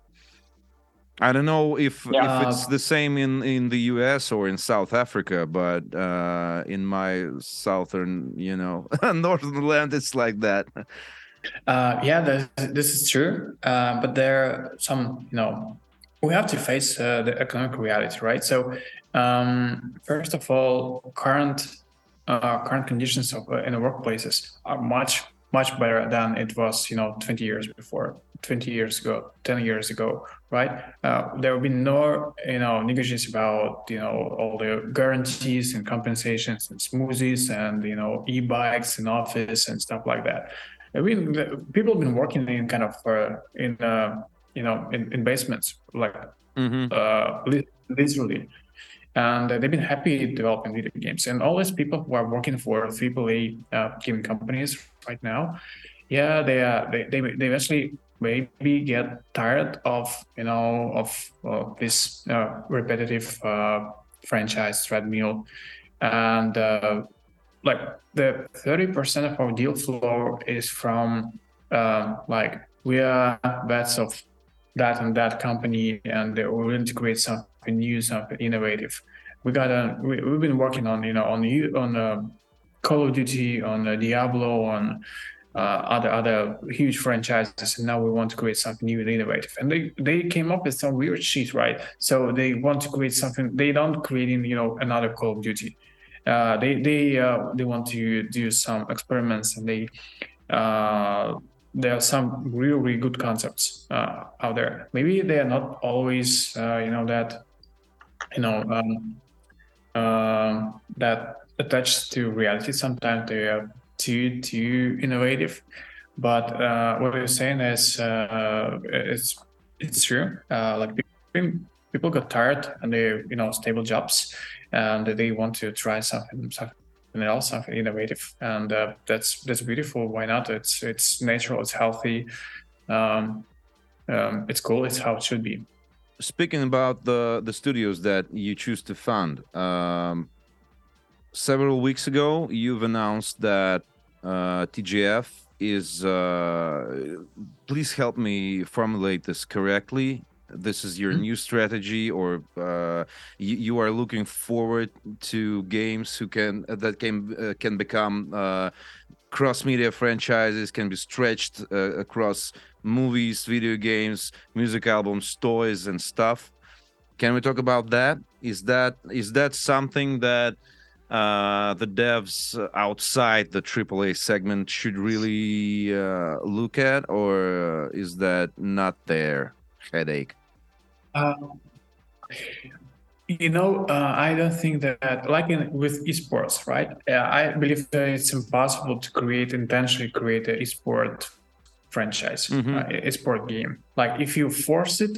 I don't know if if it's the same in in the US or in South Africa, but uh in my southern, you know, [laughs] northern land it's like that. Uh, yeah, this, this is true. Uh, but there are some, you know, we have to face uh, the economic reality, right? So, um, first of all, current uh, current conditions of, uh, in the workplaces are much much better than it was, you know, 20 years before, 20 years ago, 10 years ago, right? Uh, there will be no, you know, negotiations about, you know, all the guarantees and compensations and smoothies and, you know, e-bikes in office and stuff like that. I mean, people have been working in kind of uh, in uh, you know in, in basements, like hmm uh, li- literally, and uh, they've been happy developing video games. And all these people who are working for AAA uh, gaming companies right now, yeah, they are they they, they eventually maybe get tired of you know of, of this uh, repetitive uh, franchise treadmill, and uh, like the 30% of our deal flow is from um, like we are bets of that and that company and to create something new something innovative. We got a we, we've been working on you know on on uh, call of duty on uh, diablo on uh, other other huge franchises and now we want to create something new and innovative. And they they came up with some weird shit right? So they want to create something they don't creating you know another call of duty. Uh, they they uh, they want to do some experiments and they uh, there are some really really good concepts uh, out there. Maybe they are not always uh, you know that you know um, um that attached to reality. Sometimes they are too too innovative. But uh, what you're saying is uh, it's it's true. Uh, like people, people got tired and they you know stable jobs and they want to try something something else, something innovative, and uh, that's that's beautiful. Why not? It's it's natural, it's healthy, um, um, it's cool. It's how it should be. speaking about the the studios that you choose to fund um several weeks ago you've announced that uh tgf is uh please help me formulate this correctly this is your Mhm. new strategy or uh you, you are looking forward to games who can that can uh, can become uh cross media franchises can be stretched uh, across movies, video games, music albums, toys, and stuff. Can we talk about that? Is that is that something that uh, the devs outside the AAA segment should really uh, look at, or is that not their headache? Uh, you know, uh, I don't think that, like in, with esports, right? Uh, I believe that it's impossible to create intentionally create an esport franchise, Mhm. uh, esport game. Like if you force it,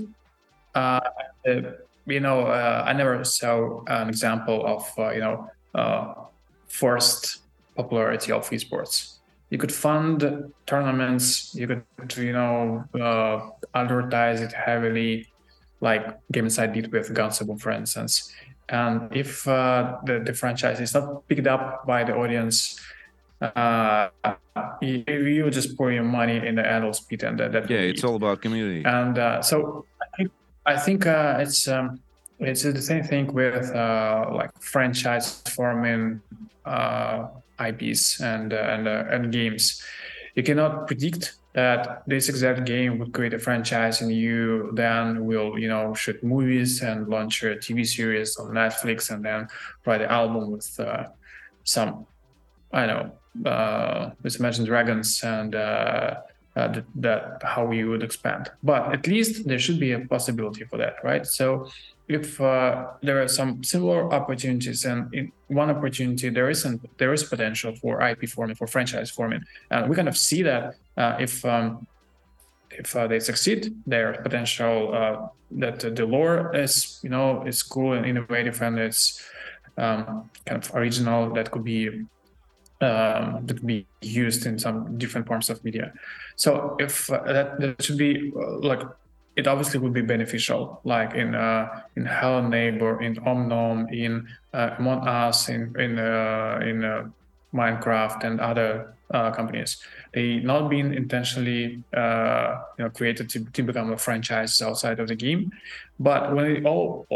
uh, uh, you know, uh, I never saw an example of uh, you know uh, forced popularity of esports. You could fund tournaments. You could you know uh, advertise it heavily like Game Insight did with Gunstable, for instance. And if uh, the, the franchise is not picked up by the audience, uh, you, you just pour your money in the adult speed, and that, that Yeah, it's be- all about community. and uh, so I think, I think uh, it's um, it's the same thing with uh, like franchise forming uh, IPs and uh, and uh, and games. You cannot predict that this exact game would create a franchise and you then will you know shoot movies and launch a TV series on Netflix and then write an album with uh, some I don't know uh, with Imagine Dragons and uh, uh, that, that how we would expand. But at least there should be a possibility for that, right? So if uh, there are some similar opportunities, and in one opportunity there isn't, there is potential for IP forming, for franchise forming, and we kind of see that uh, if um, if uh, they succeed, their potential uh, that the lore is you know is cool and innovative and it's um, kind of original that could be um, that could be used in some different forms of media. So if uh, that, that should be uh, like it obviously would be beneficial, like in uh, in Hello Neighbor, in Om Nom, in uh, Among Us, in in uh, in uh, Minecraft and other uh, companies. They not been intentionally uh, you know created to, to become a franchise outside of the game, but when it all,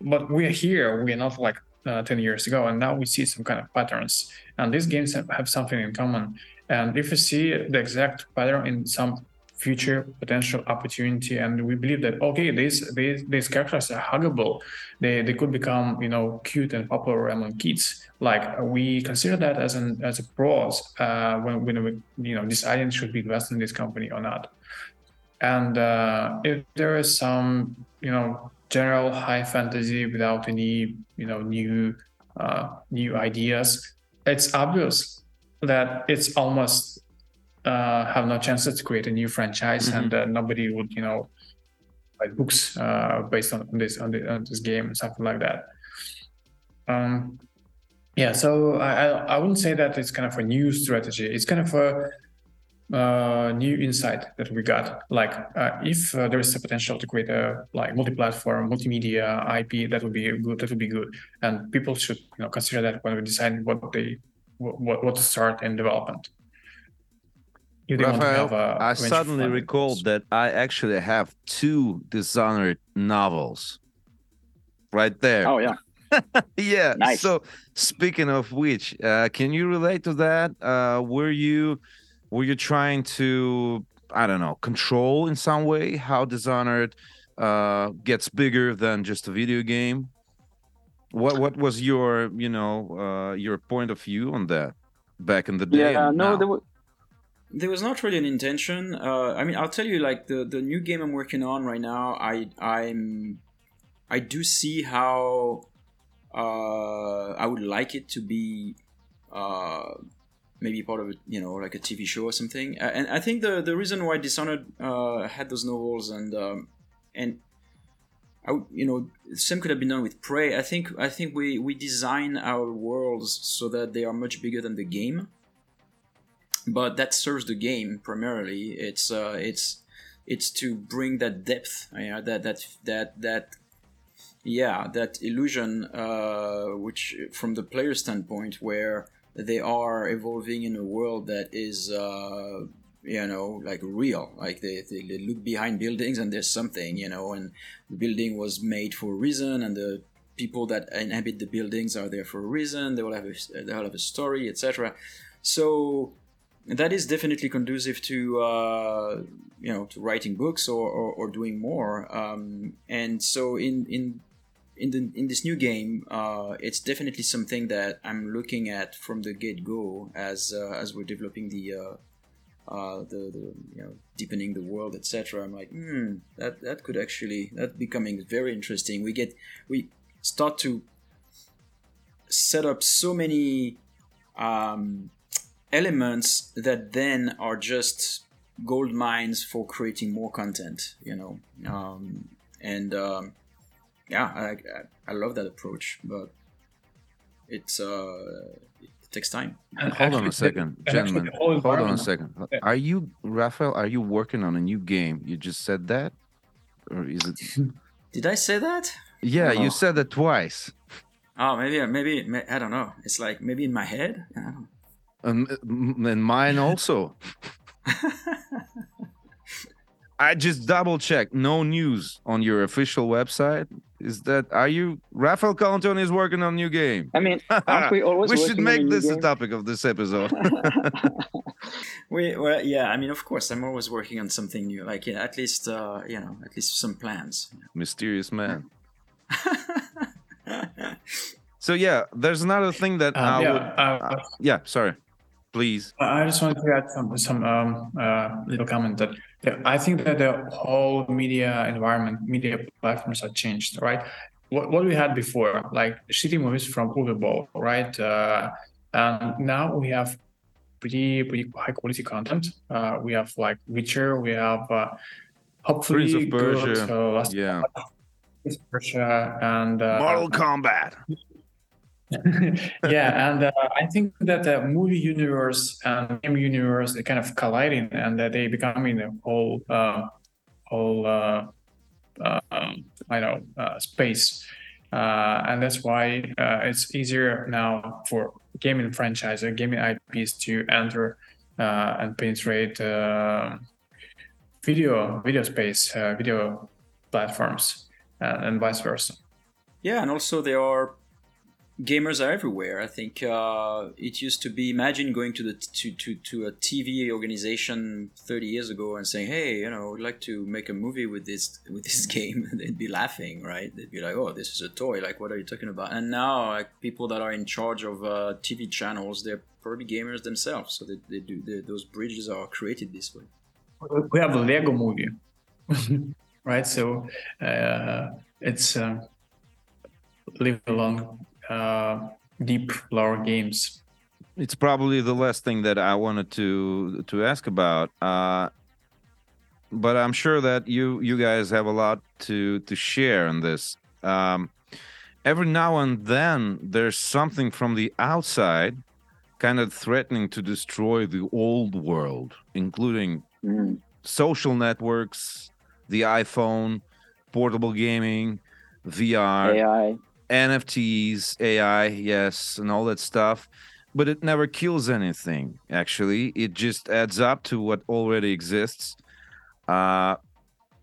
but we're here, we're not like uh, 10 years ago and now we see some kind of patterns. And these games have something in common. And if you see the exact pattern in some future potential opportunity. And we believe that okay these these, these characters are huggable. They they could become you know cute and popular among kids. Like we consider that as an as a pros uh, when, when we you know deciding should be invested in this company or not. And uh, if there is some you know general high fantasy without any you know new uh, new ideas it's obvious that it's almost uh, have no chances to create a new franchise Mhm. and uh, nobody would you know write books uh, based on this on, the, on this game and something like that um yeah so I, I i wouldn't say that it's kind of a new strategy it's kind of a uh, new insight that we got. Like, uh, if uh, there is a potential to create a like multi-platform, multimedia IP, that would be good. That would be good, and people should you know consider that when we decide what they what what to start in development. If they want to Raphael, have a I suddenly recalled that I actually have two Dishonored novels right there. Oh yeah. [laughs] yeah. Nice. So speaking of which, uh, can you relate to that? Uh, were you were you trying to I don't know control in some way how Dishonored uh, gets bigger than just a video game? What what was your you know uh, your point of view on that back in the day? Yeah. No, now? there was. There was not really an intention. Uh, I mean, I'll tell you, like the the new game I'm working on right now, I I'm I do see how uh, I would like it to be uh, maybe part of you know like a TV show or something. Uh, and I think the the reason why Dishonored uh, had those novels and um, and I you know same could have been done with Prey. I think I think we we design our worlds so that they are much bigger than the game but that serves the game primarily. It's uh, it's it's to bring that depth, know, that that that that yeah, that illusion, uh, which from the player standpoint, where they are evolving in a world that is. Uh, you know, like real, like they, they, they look behind buildings and there's something, you know, and the building was made for a reason, and the people that inhabit the buildings are there for a reason. They will have a, they will have a story, etc. So that is definitely conducive to uh, you know to writing books or, or, or doing more um, and so in in in the in this new game, uh, it's definitely something that I'm looking at from the get go as uh, as we're developing the. Uh, uh, the, the you know deepening the world etc i'm like hmm that that could actually that becoming very interesting we get we start to set up so many um, elements that then are just gold mines for creating more content you know um, and um, yeah I, I, I love that approach but it's uh it takes time And Hold on a second, and gentlemen. Hold on a second. Are you, Raphael? Are you working on a new game? You just said that, or is it? [laughs] did i say that Yeah, No. you said that twice. oh maybe maybe i don't know it's like maybe in my head I. Um, and mine [laughs] also. I just double checked. No news on your official website. Is that are you Raphael Colantonio is working on a new game? I mean, aren't we [laughs] always we should make new this the topic of this episode. [laughs] we well yeah i mean of course i'm always working on something new like yeah, at least uh, you know at least some plans Mysterious man. So yeah, there's another thing that Um, I yeah, would. uh, Yeah, sorry. Please. I just wanted to add some some um, uh, little comment that I think that the whole media environment, media platforms have changed, right? What, what we had before, like shitty movies from Uwe Boll, right? Uh, and now we have pretty pretty high quality content. Uh, we have like Witcher, we have uh, hopefully Prince of Persia, good, uh, Last Yeah. Prince of Persia and uh, Mortal Kombat. [laughs] yeah, and uh, I think that the movie universe and game universe are kind of colliding, and that they becoming a whole, uh, whole, uh, um, I know, uh, space, uh, and that's why it's easier now for gaming franchise or gaming IPs to enter and penetrate video, video space, video platforms, and vice versa. Yeah, and also there are gamers are everywhere. I think uh, it used to be imagine going to the to, to, to a TV organization 30 years ago and saying, "Hey, you know, I'd like to make a movie with this with this [laughs] game." They'd be laughing, right? They'd be like, "Oh, this is a toy. Like, what are you talking about?" And now, like people that are in charge of uh, TV channels, they're probably gamers themselves. So they, they do they, those bridges are created this way. we have a Lego movie, [laughs] right? So uh, it's uh, live along uh, deep lore games. It's probably the last thing that I wanted to to ask about. Uh, but I'm sure that you you guys have a lot to to share in this. Um, every now and then, there's something from the outside, kind of threatening to destroy the old world, including Mm. social networks, the iPhone, portable gaming, VR. AI. NFTs, AI, yes, and all that stuff. But it never kills anything, actually. It just adds up to what already exists. Uh,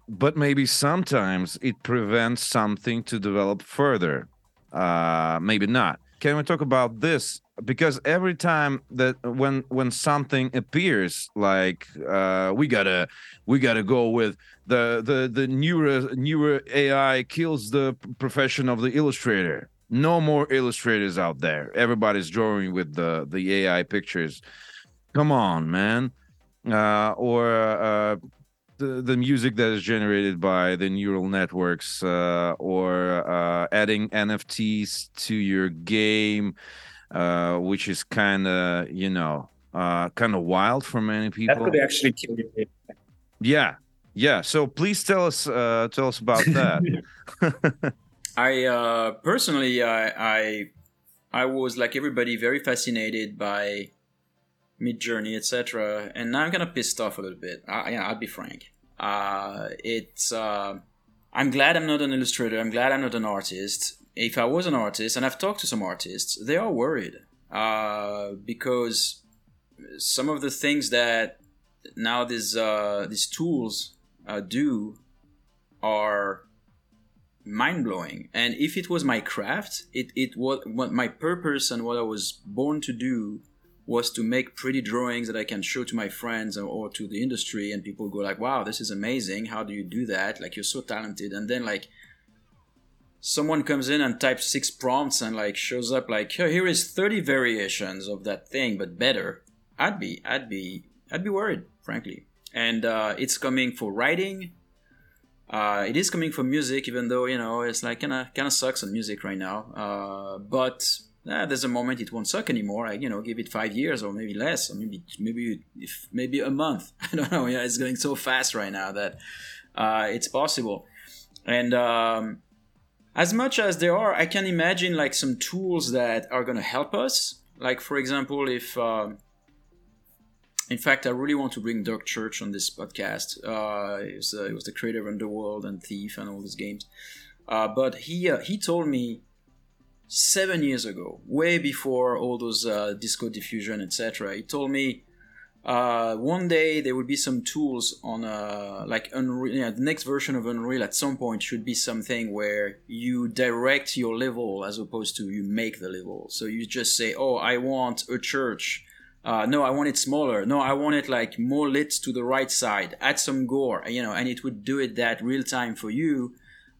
but maybe sometimes it prevents something to develop further. Uh, maybe not. Can we talk about this? Because every time that when when something appears, like uh, we gotta we gotta go with the the the newer newer AI kills the profession of the illustrator. No more illustrators out there. Everybody's drawing with the the AI pictures. Come on, man. Uh, or uh, the the music that is generated by the neural networks, uh, or uh, adding NFTs to your game, uh, which is kind of you know uh, kind of wild for many people. That could actually kill you. Yeah, yeah. So please tell us, uh, tell us about that. [laughs] I uh, personally, I, I, I was like everybody, very fascinated by Midjourney, etc. And I'm kind of pissed off a little bit. I, yeah, I'll be frank. Uh, it's. Uh, I'm glad I'm not an illustrator. I'm glad I'm not an artist. If I was an artist, and I've talked to some artists, they are worried uh, because some of the things that now these uh, these tools uh, do are mind blowing. And if it was my craft, it it was what my purpose and what I was born to do was to make pretty drawings that I can show to my friends or, or to the industry, and people go like, "Wow, this is amazing! How do you do that? Like you're so talented!" And then like someone comes in and types six prompts and like shows up like here, here is 30 variations of that thing but better i'd be i'd be i'd be worried frankly and uh, it's coming for writing uh, it is coming for music even though you know it's like kind of kind of sucks on music right now uh, but uh, there's a moment it won't suck anymore like you know give it five years or maybe less or maybe maybe if maybe a month [laughs] i don't know yeah it's going so fast right now that uh, it's possible and um, as much as there are, I can imagine like some tools that are going to help us. Like for example, if uh, in fact I really want to bring Doug Church on this podcast. Uh, he, was, he was the creator of Underworld and Thief and all these games. Uh, but he uh, he told me seven years ago, way before all those uh, disco diffusion, etc. He told me uh, one day there will be some tools on uh, like Unreal. You know, the next version of Unreal at some point should be something where you direct your level as opposed to you make the level. So you just say, "Oh, I want a church." Uh, no, I want it smaller. No, I want it like more lit to the right side. Add some gore, you know, and it would do it that real time for you.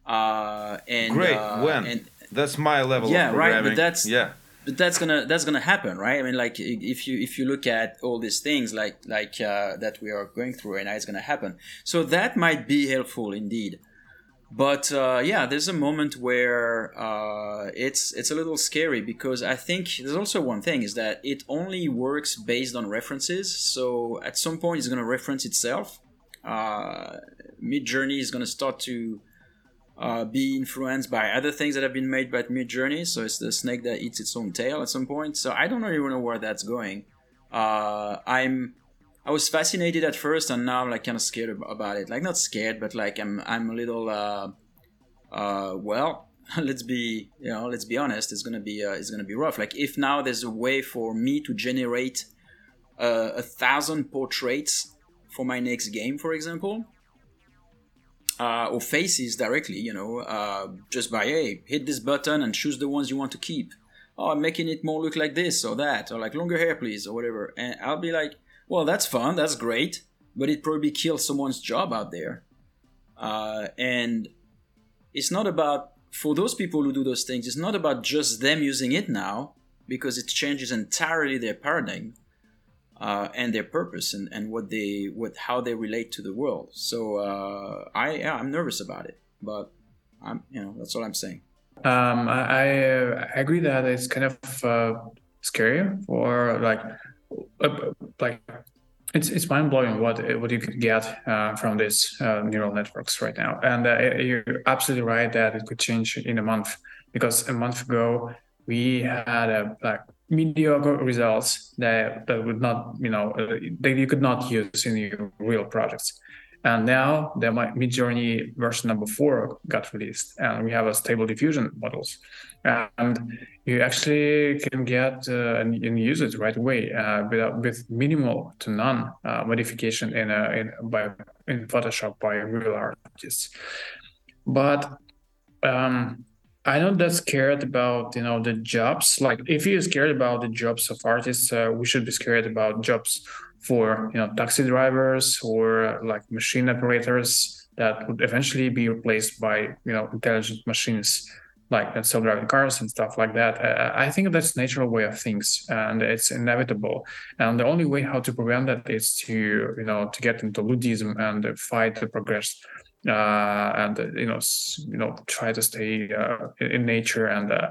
Uh, and Great. uh, when? and That's my level Yeah, of right, but that's- yeah. but that's gonna that's gonna happen right? I mean like if you if you look at all these things like like uh, that we are going through right now it's gonna happen. So that might be helpful indeed. But uh, yeah there's a moment where uh, it's it's a little scary because i think there's also one thing is that it only works based on references. So at some point it's going to reference itself. Uh, Midjourney is going to start to uh, be influenced by other things that have been made by Midjourney. So it's the snake that eats its own tail at some point. So I don't really know where that's going. Uh, I'm I was fascinated at first, and now I'm like kind of scared about it. Like not scared, but like I'm I'm a little uh, uh, well. [laughs] Let's be you know let's be honest. It's gonna be uh, it's gonna be rough. Like if now there's a way for me to generate uh, a thousand portraits for my next game, for example, uh, or faces directly, you know, uh, just by hey, hit this button and choose the ones you want to keep. Oh, I'm making it more look like this or that, or like longer hair, please, or whatever. And I'll be like, well, that's fun, that's great, but it probably kills someone's job out there. Uh, and it's not about for those people who do those things. It's not about just them using it now because it changes entirely their paradigm uh, and their purpose and, and what they what how they relate to the world. So uh, I yeah, I'm nervous about it, but I'm you know that's all I'm saying. Um, I, I agree that it's kind of uh, scary for like uh, like it's it's mind blowing what what you could get uh, from these uh, neural networks right now, and uh, you're absolutely right that it could change in a month because a month ago we had a like mediocre results that that would not you know uh, that you could not use in your real projects. And now the Midjourney version number four got released, and we have a stable diffusion models, and you actually can get uh, and, and use it right away uh, without, with minimal to none uh, modification in a, in by in Photoshop by real artists. But um, I'm not that scared about you know the jobs. Like if you're scared about the jobs of artists, uh, we should be scared about jobs for you know taxi drivers or uh, like machine operators that would eventually be replaced by you know intelligent machines like self-driving cars and stuff like that. Uh, I think that's natural way of things, and it's inevitable. And the only way how to prevent that is to you know to get into Luddism and fight the progress uh, and you know you know try to stay uh, in, in nature and uh,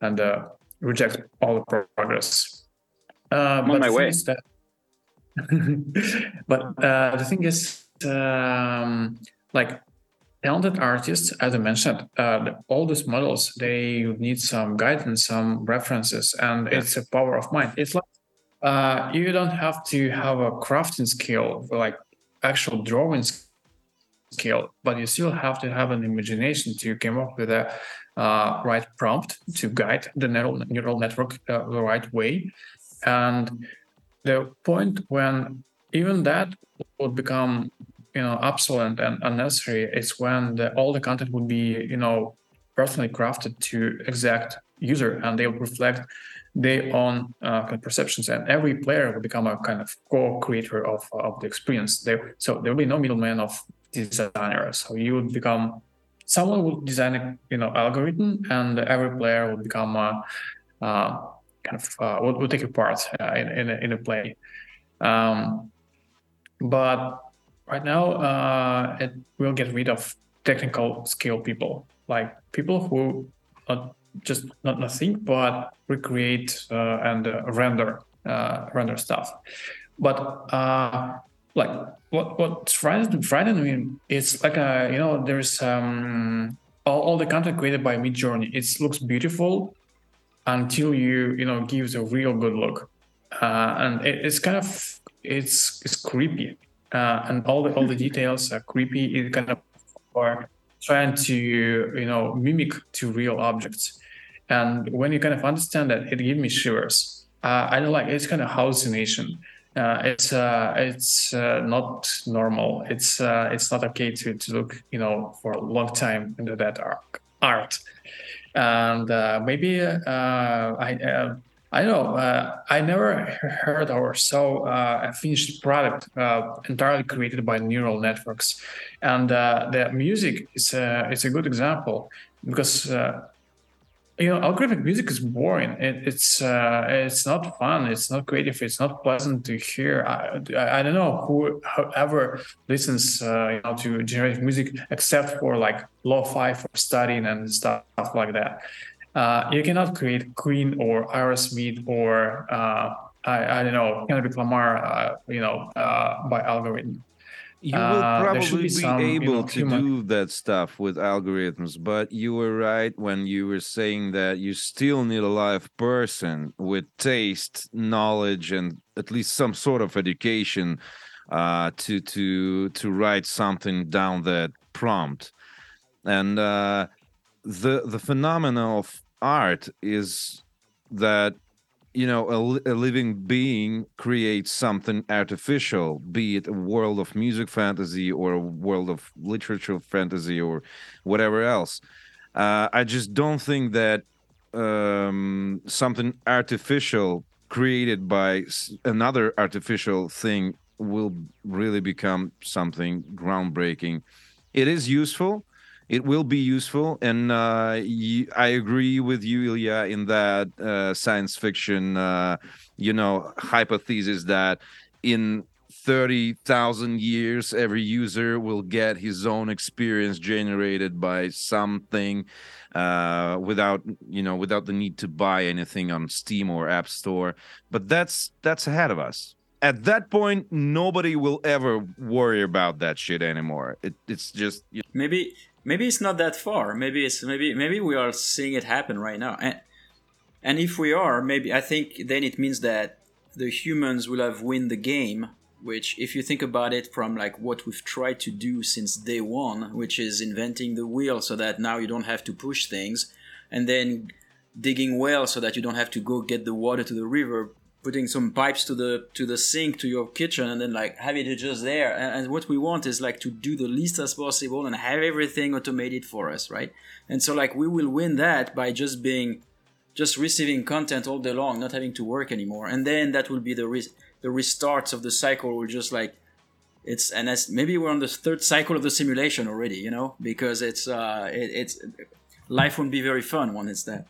and uh, reject all the progress. Uh, I'm on my way. that- [laughs] but uh, the thing is, um, like talented artists, as I mentioned, uh, the, all these models they need some guidance, some references, and it's a power of mind. It's like uh, you don't have to have a crafting skill, like actual drawing skill, but you still have to have an imagination to come up with a uh, right prompt to guide the neural, neural network uh, the right way. And the point when even that would become you know obsolete and unnecessary is when the, all the content would be you know personally crafted to exact user and they will reflect their own uh, perceptions and every player will become a kind of co-creator of, of the experience there so there will be no middleman of designers so you would become someone would design a you know algorithm, and every player would become a, uh, kind of uh, will, will take a part uh, in in a, in a play. Um, but right now, uh, it will get rid of technical skill people, like people who not just not, not think but recreate uh, and uh, render render stuff. But like what what frightened frightened me it's like a you know there's um all, all the content created by Midjourney. It looks beautiful until you you know gives a real good look, uh, and it, it's kind of it's it's creepy, uh, and all the all the [laughs] details are creepy. It kind of are trying to you know mimic to real objects, and when you kind of understand that, it gives me shivers. Uh, I don't like it's kind of hallucination. Uh, it's uh, it's uh, not normal. It's uh, it's not okay to, to look you know for a long time into that art, and uh, maybe uh, I I know I never heard or saw a finished product entirely created by neural networks, and the music is a, it's a good example because you know algorithmic music is boring. It, it's uh, it's not fun. It's not creative. It's not pleasant to hear. I, I, I don't know who ever listens uh, you know to generative music except for like lo-fi for studying and stuff like that. Uh, you cannot create queen or aerosmith or uh, I, I don't know kendrick lamar uh, you know uh, by algorithm you will uh, probably be, some, able you know, to human... do that stuff with algorithms, but you were right when you were saying that you still need a live person with taste, knowledge, and at least some sort of education uh, to to to write something down that prompt. And uh, the the phenomenon of art is that you know a, a, living being creates something artificial be it a world of music fantasy or a world of literature fantasy or whatever else. Uh, i just don't think that um, something artificial created by another artificial thing will really become something groundbreaking. It is useful it will be useful and uh, i agree with you ilya in that uh, science fiction uh, you know hypothesis that in 30,000 years every user will get his own experience generated by something uh, without you know without the need to buy anything on steam or app store. But that's that's ahead of us. At that point nobody will ever worry about that shit anymore. It, it's just you know, maybe maybe it's not that far. Maybe it's maybe maybe we are seeing it happen right now. And and if we are, maybe I think then it means that the humans will have win the game. Which, if you think about it from like what we've tried to do since day one, which is inventing the wheel so that now you don't have to push things, and then digging wells so that you don't have to go get the water to the river, putting some pipes to the to the sink to your kitchen and then like having it just there. And, and, what we want is like to do the least as possible and have everything automated for us right? And so like we will win that by just being just receiving content all day long not having to work anymore. And then that will be the re- the restarts of the cycle will just like it's and as maybe we're on the third cycle of the simulation already you know? Because it's uh it, it's life won't be very fun when it's that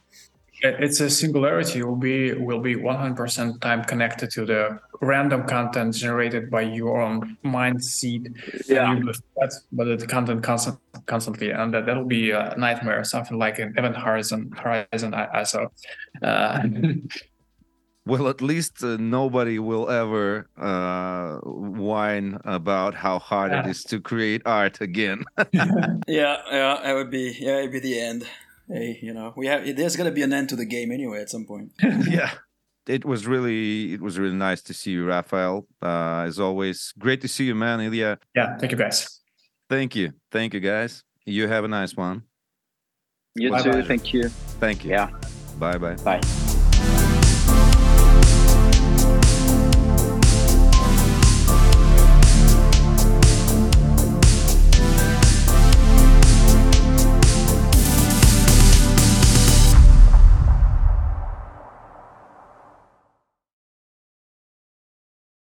it's a singularity. Will be will be 100% time connected to the random content generated by your own mind seed. Yeah. But the content constant, constantly. And that that'll be a nightmare something like an event horizon horizon i, I saw. Uh, [laughs] well at least uh, nobody will ever uh, whine about how hard yeah. it is to create art again. [laughs] [laughs] Yeah yeah it would be yeah it'd be the end hey, you know, we have there's gonna be an end to the game anyway at some point. [laughs] yeah. It was really it was really nice to see you, Raphael. Uh, as always, great to see you, man, Ilya. Yeah, thank you guys. Thank you. Thank you guys. You have a nice one. You bye too, bye. thank you. Thank you. Yeah. Bye bye. Bye.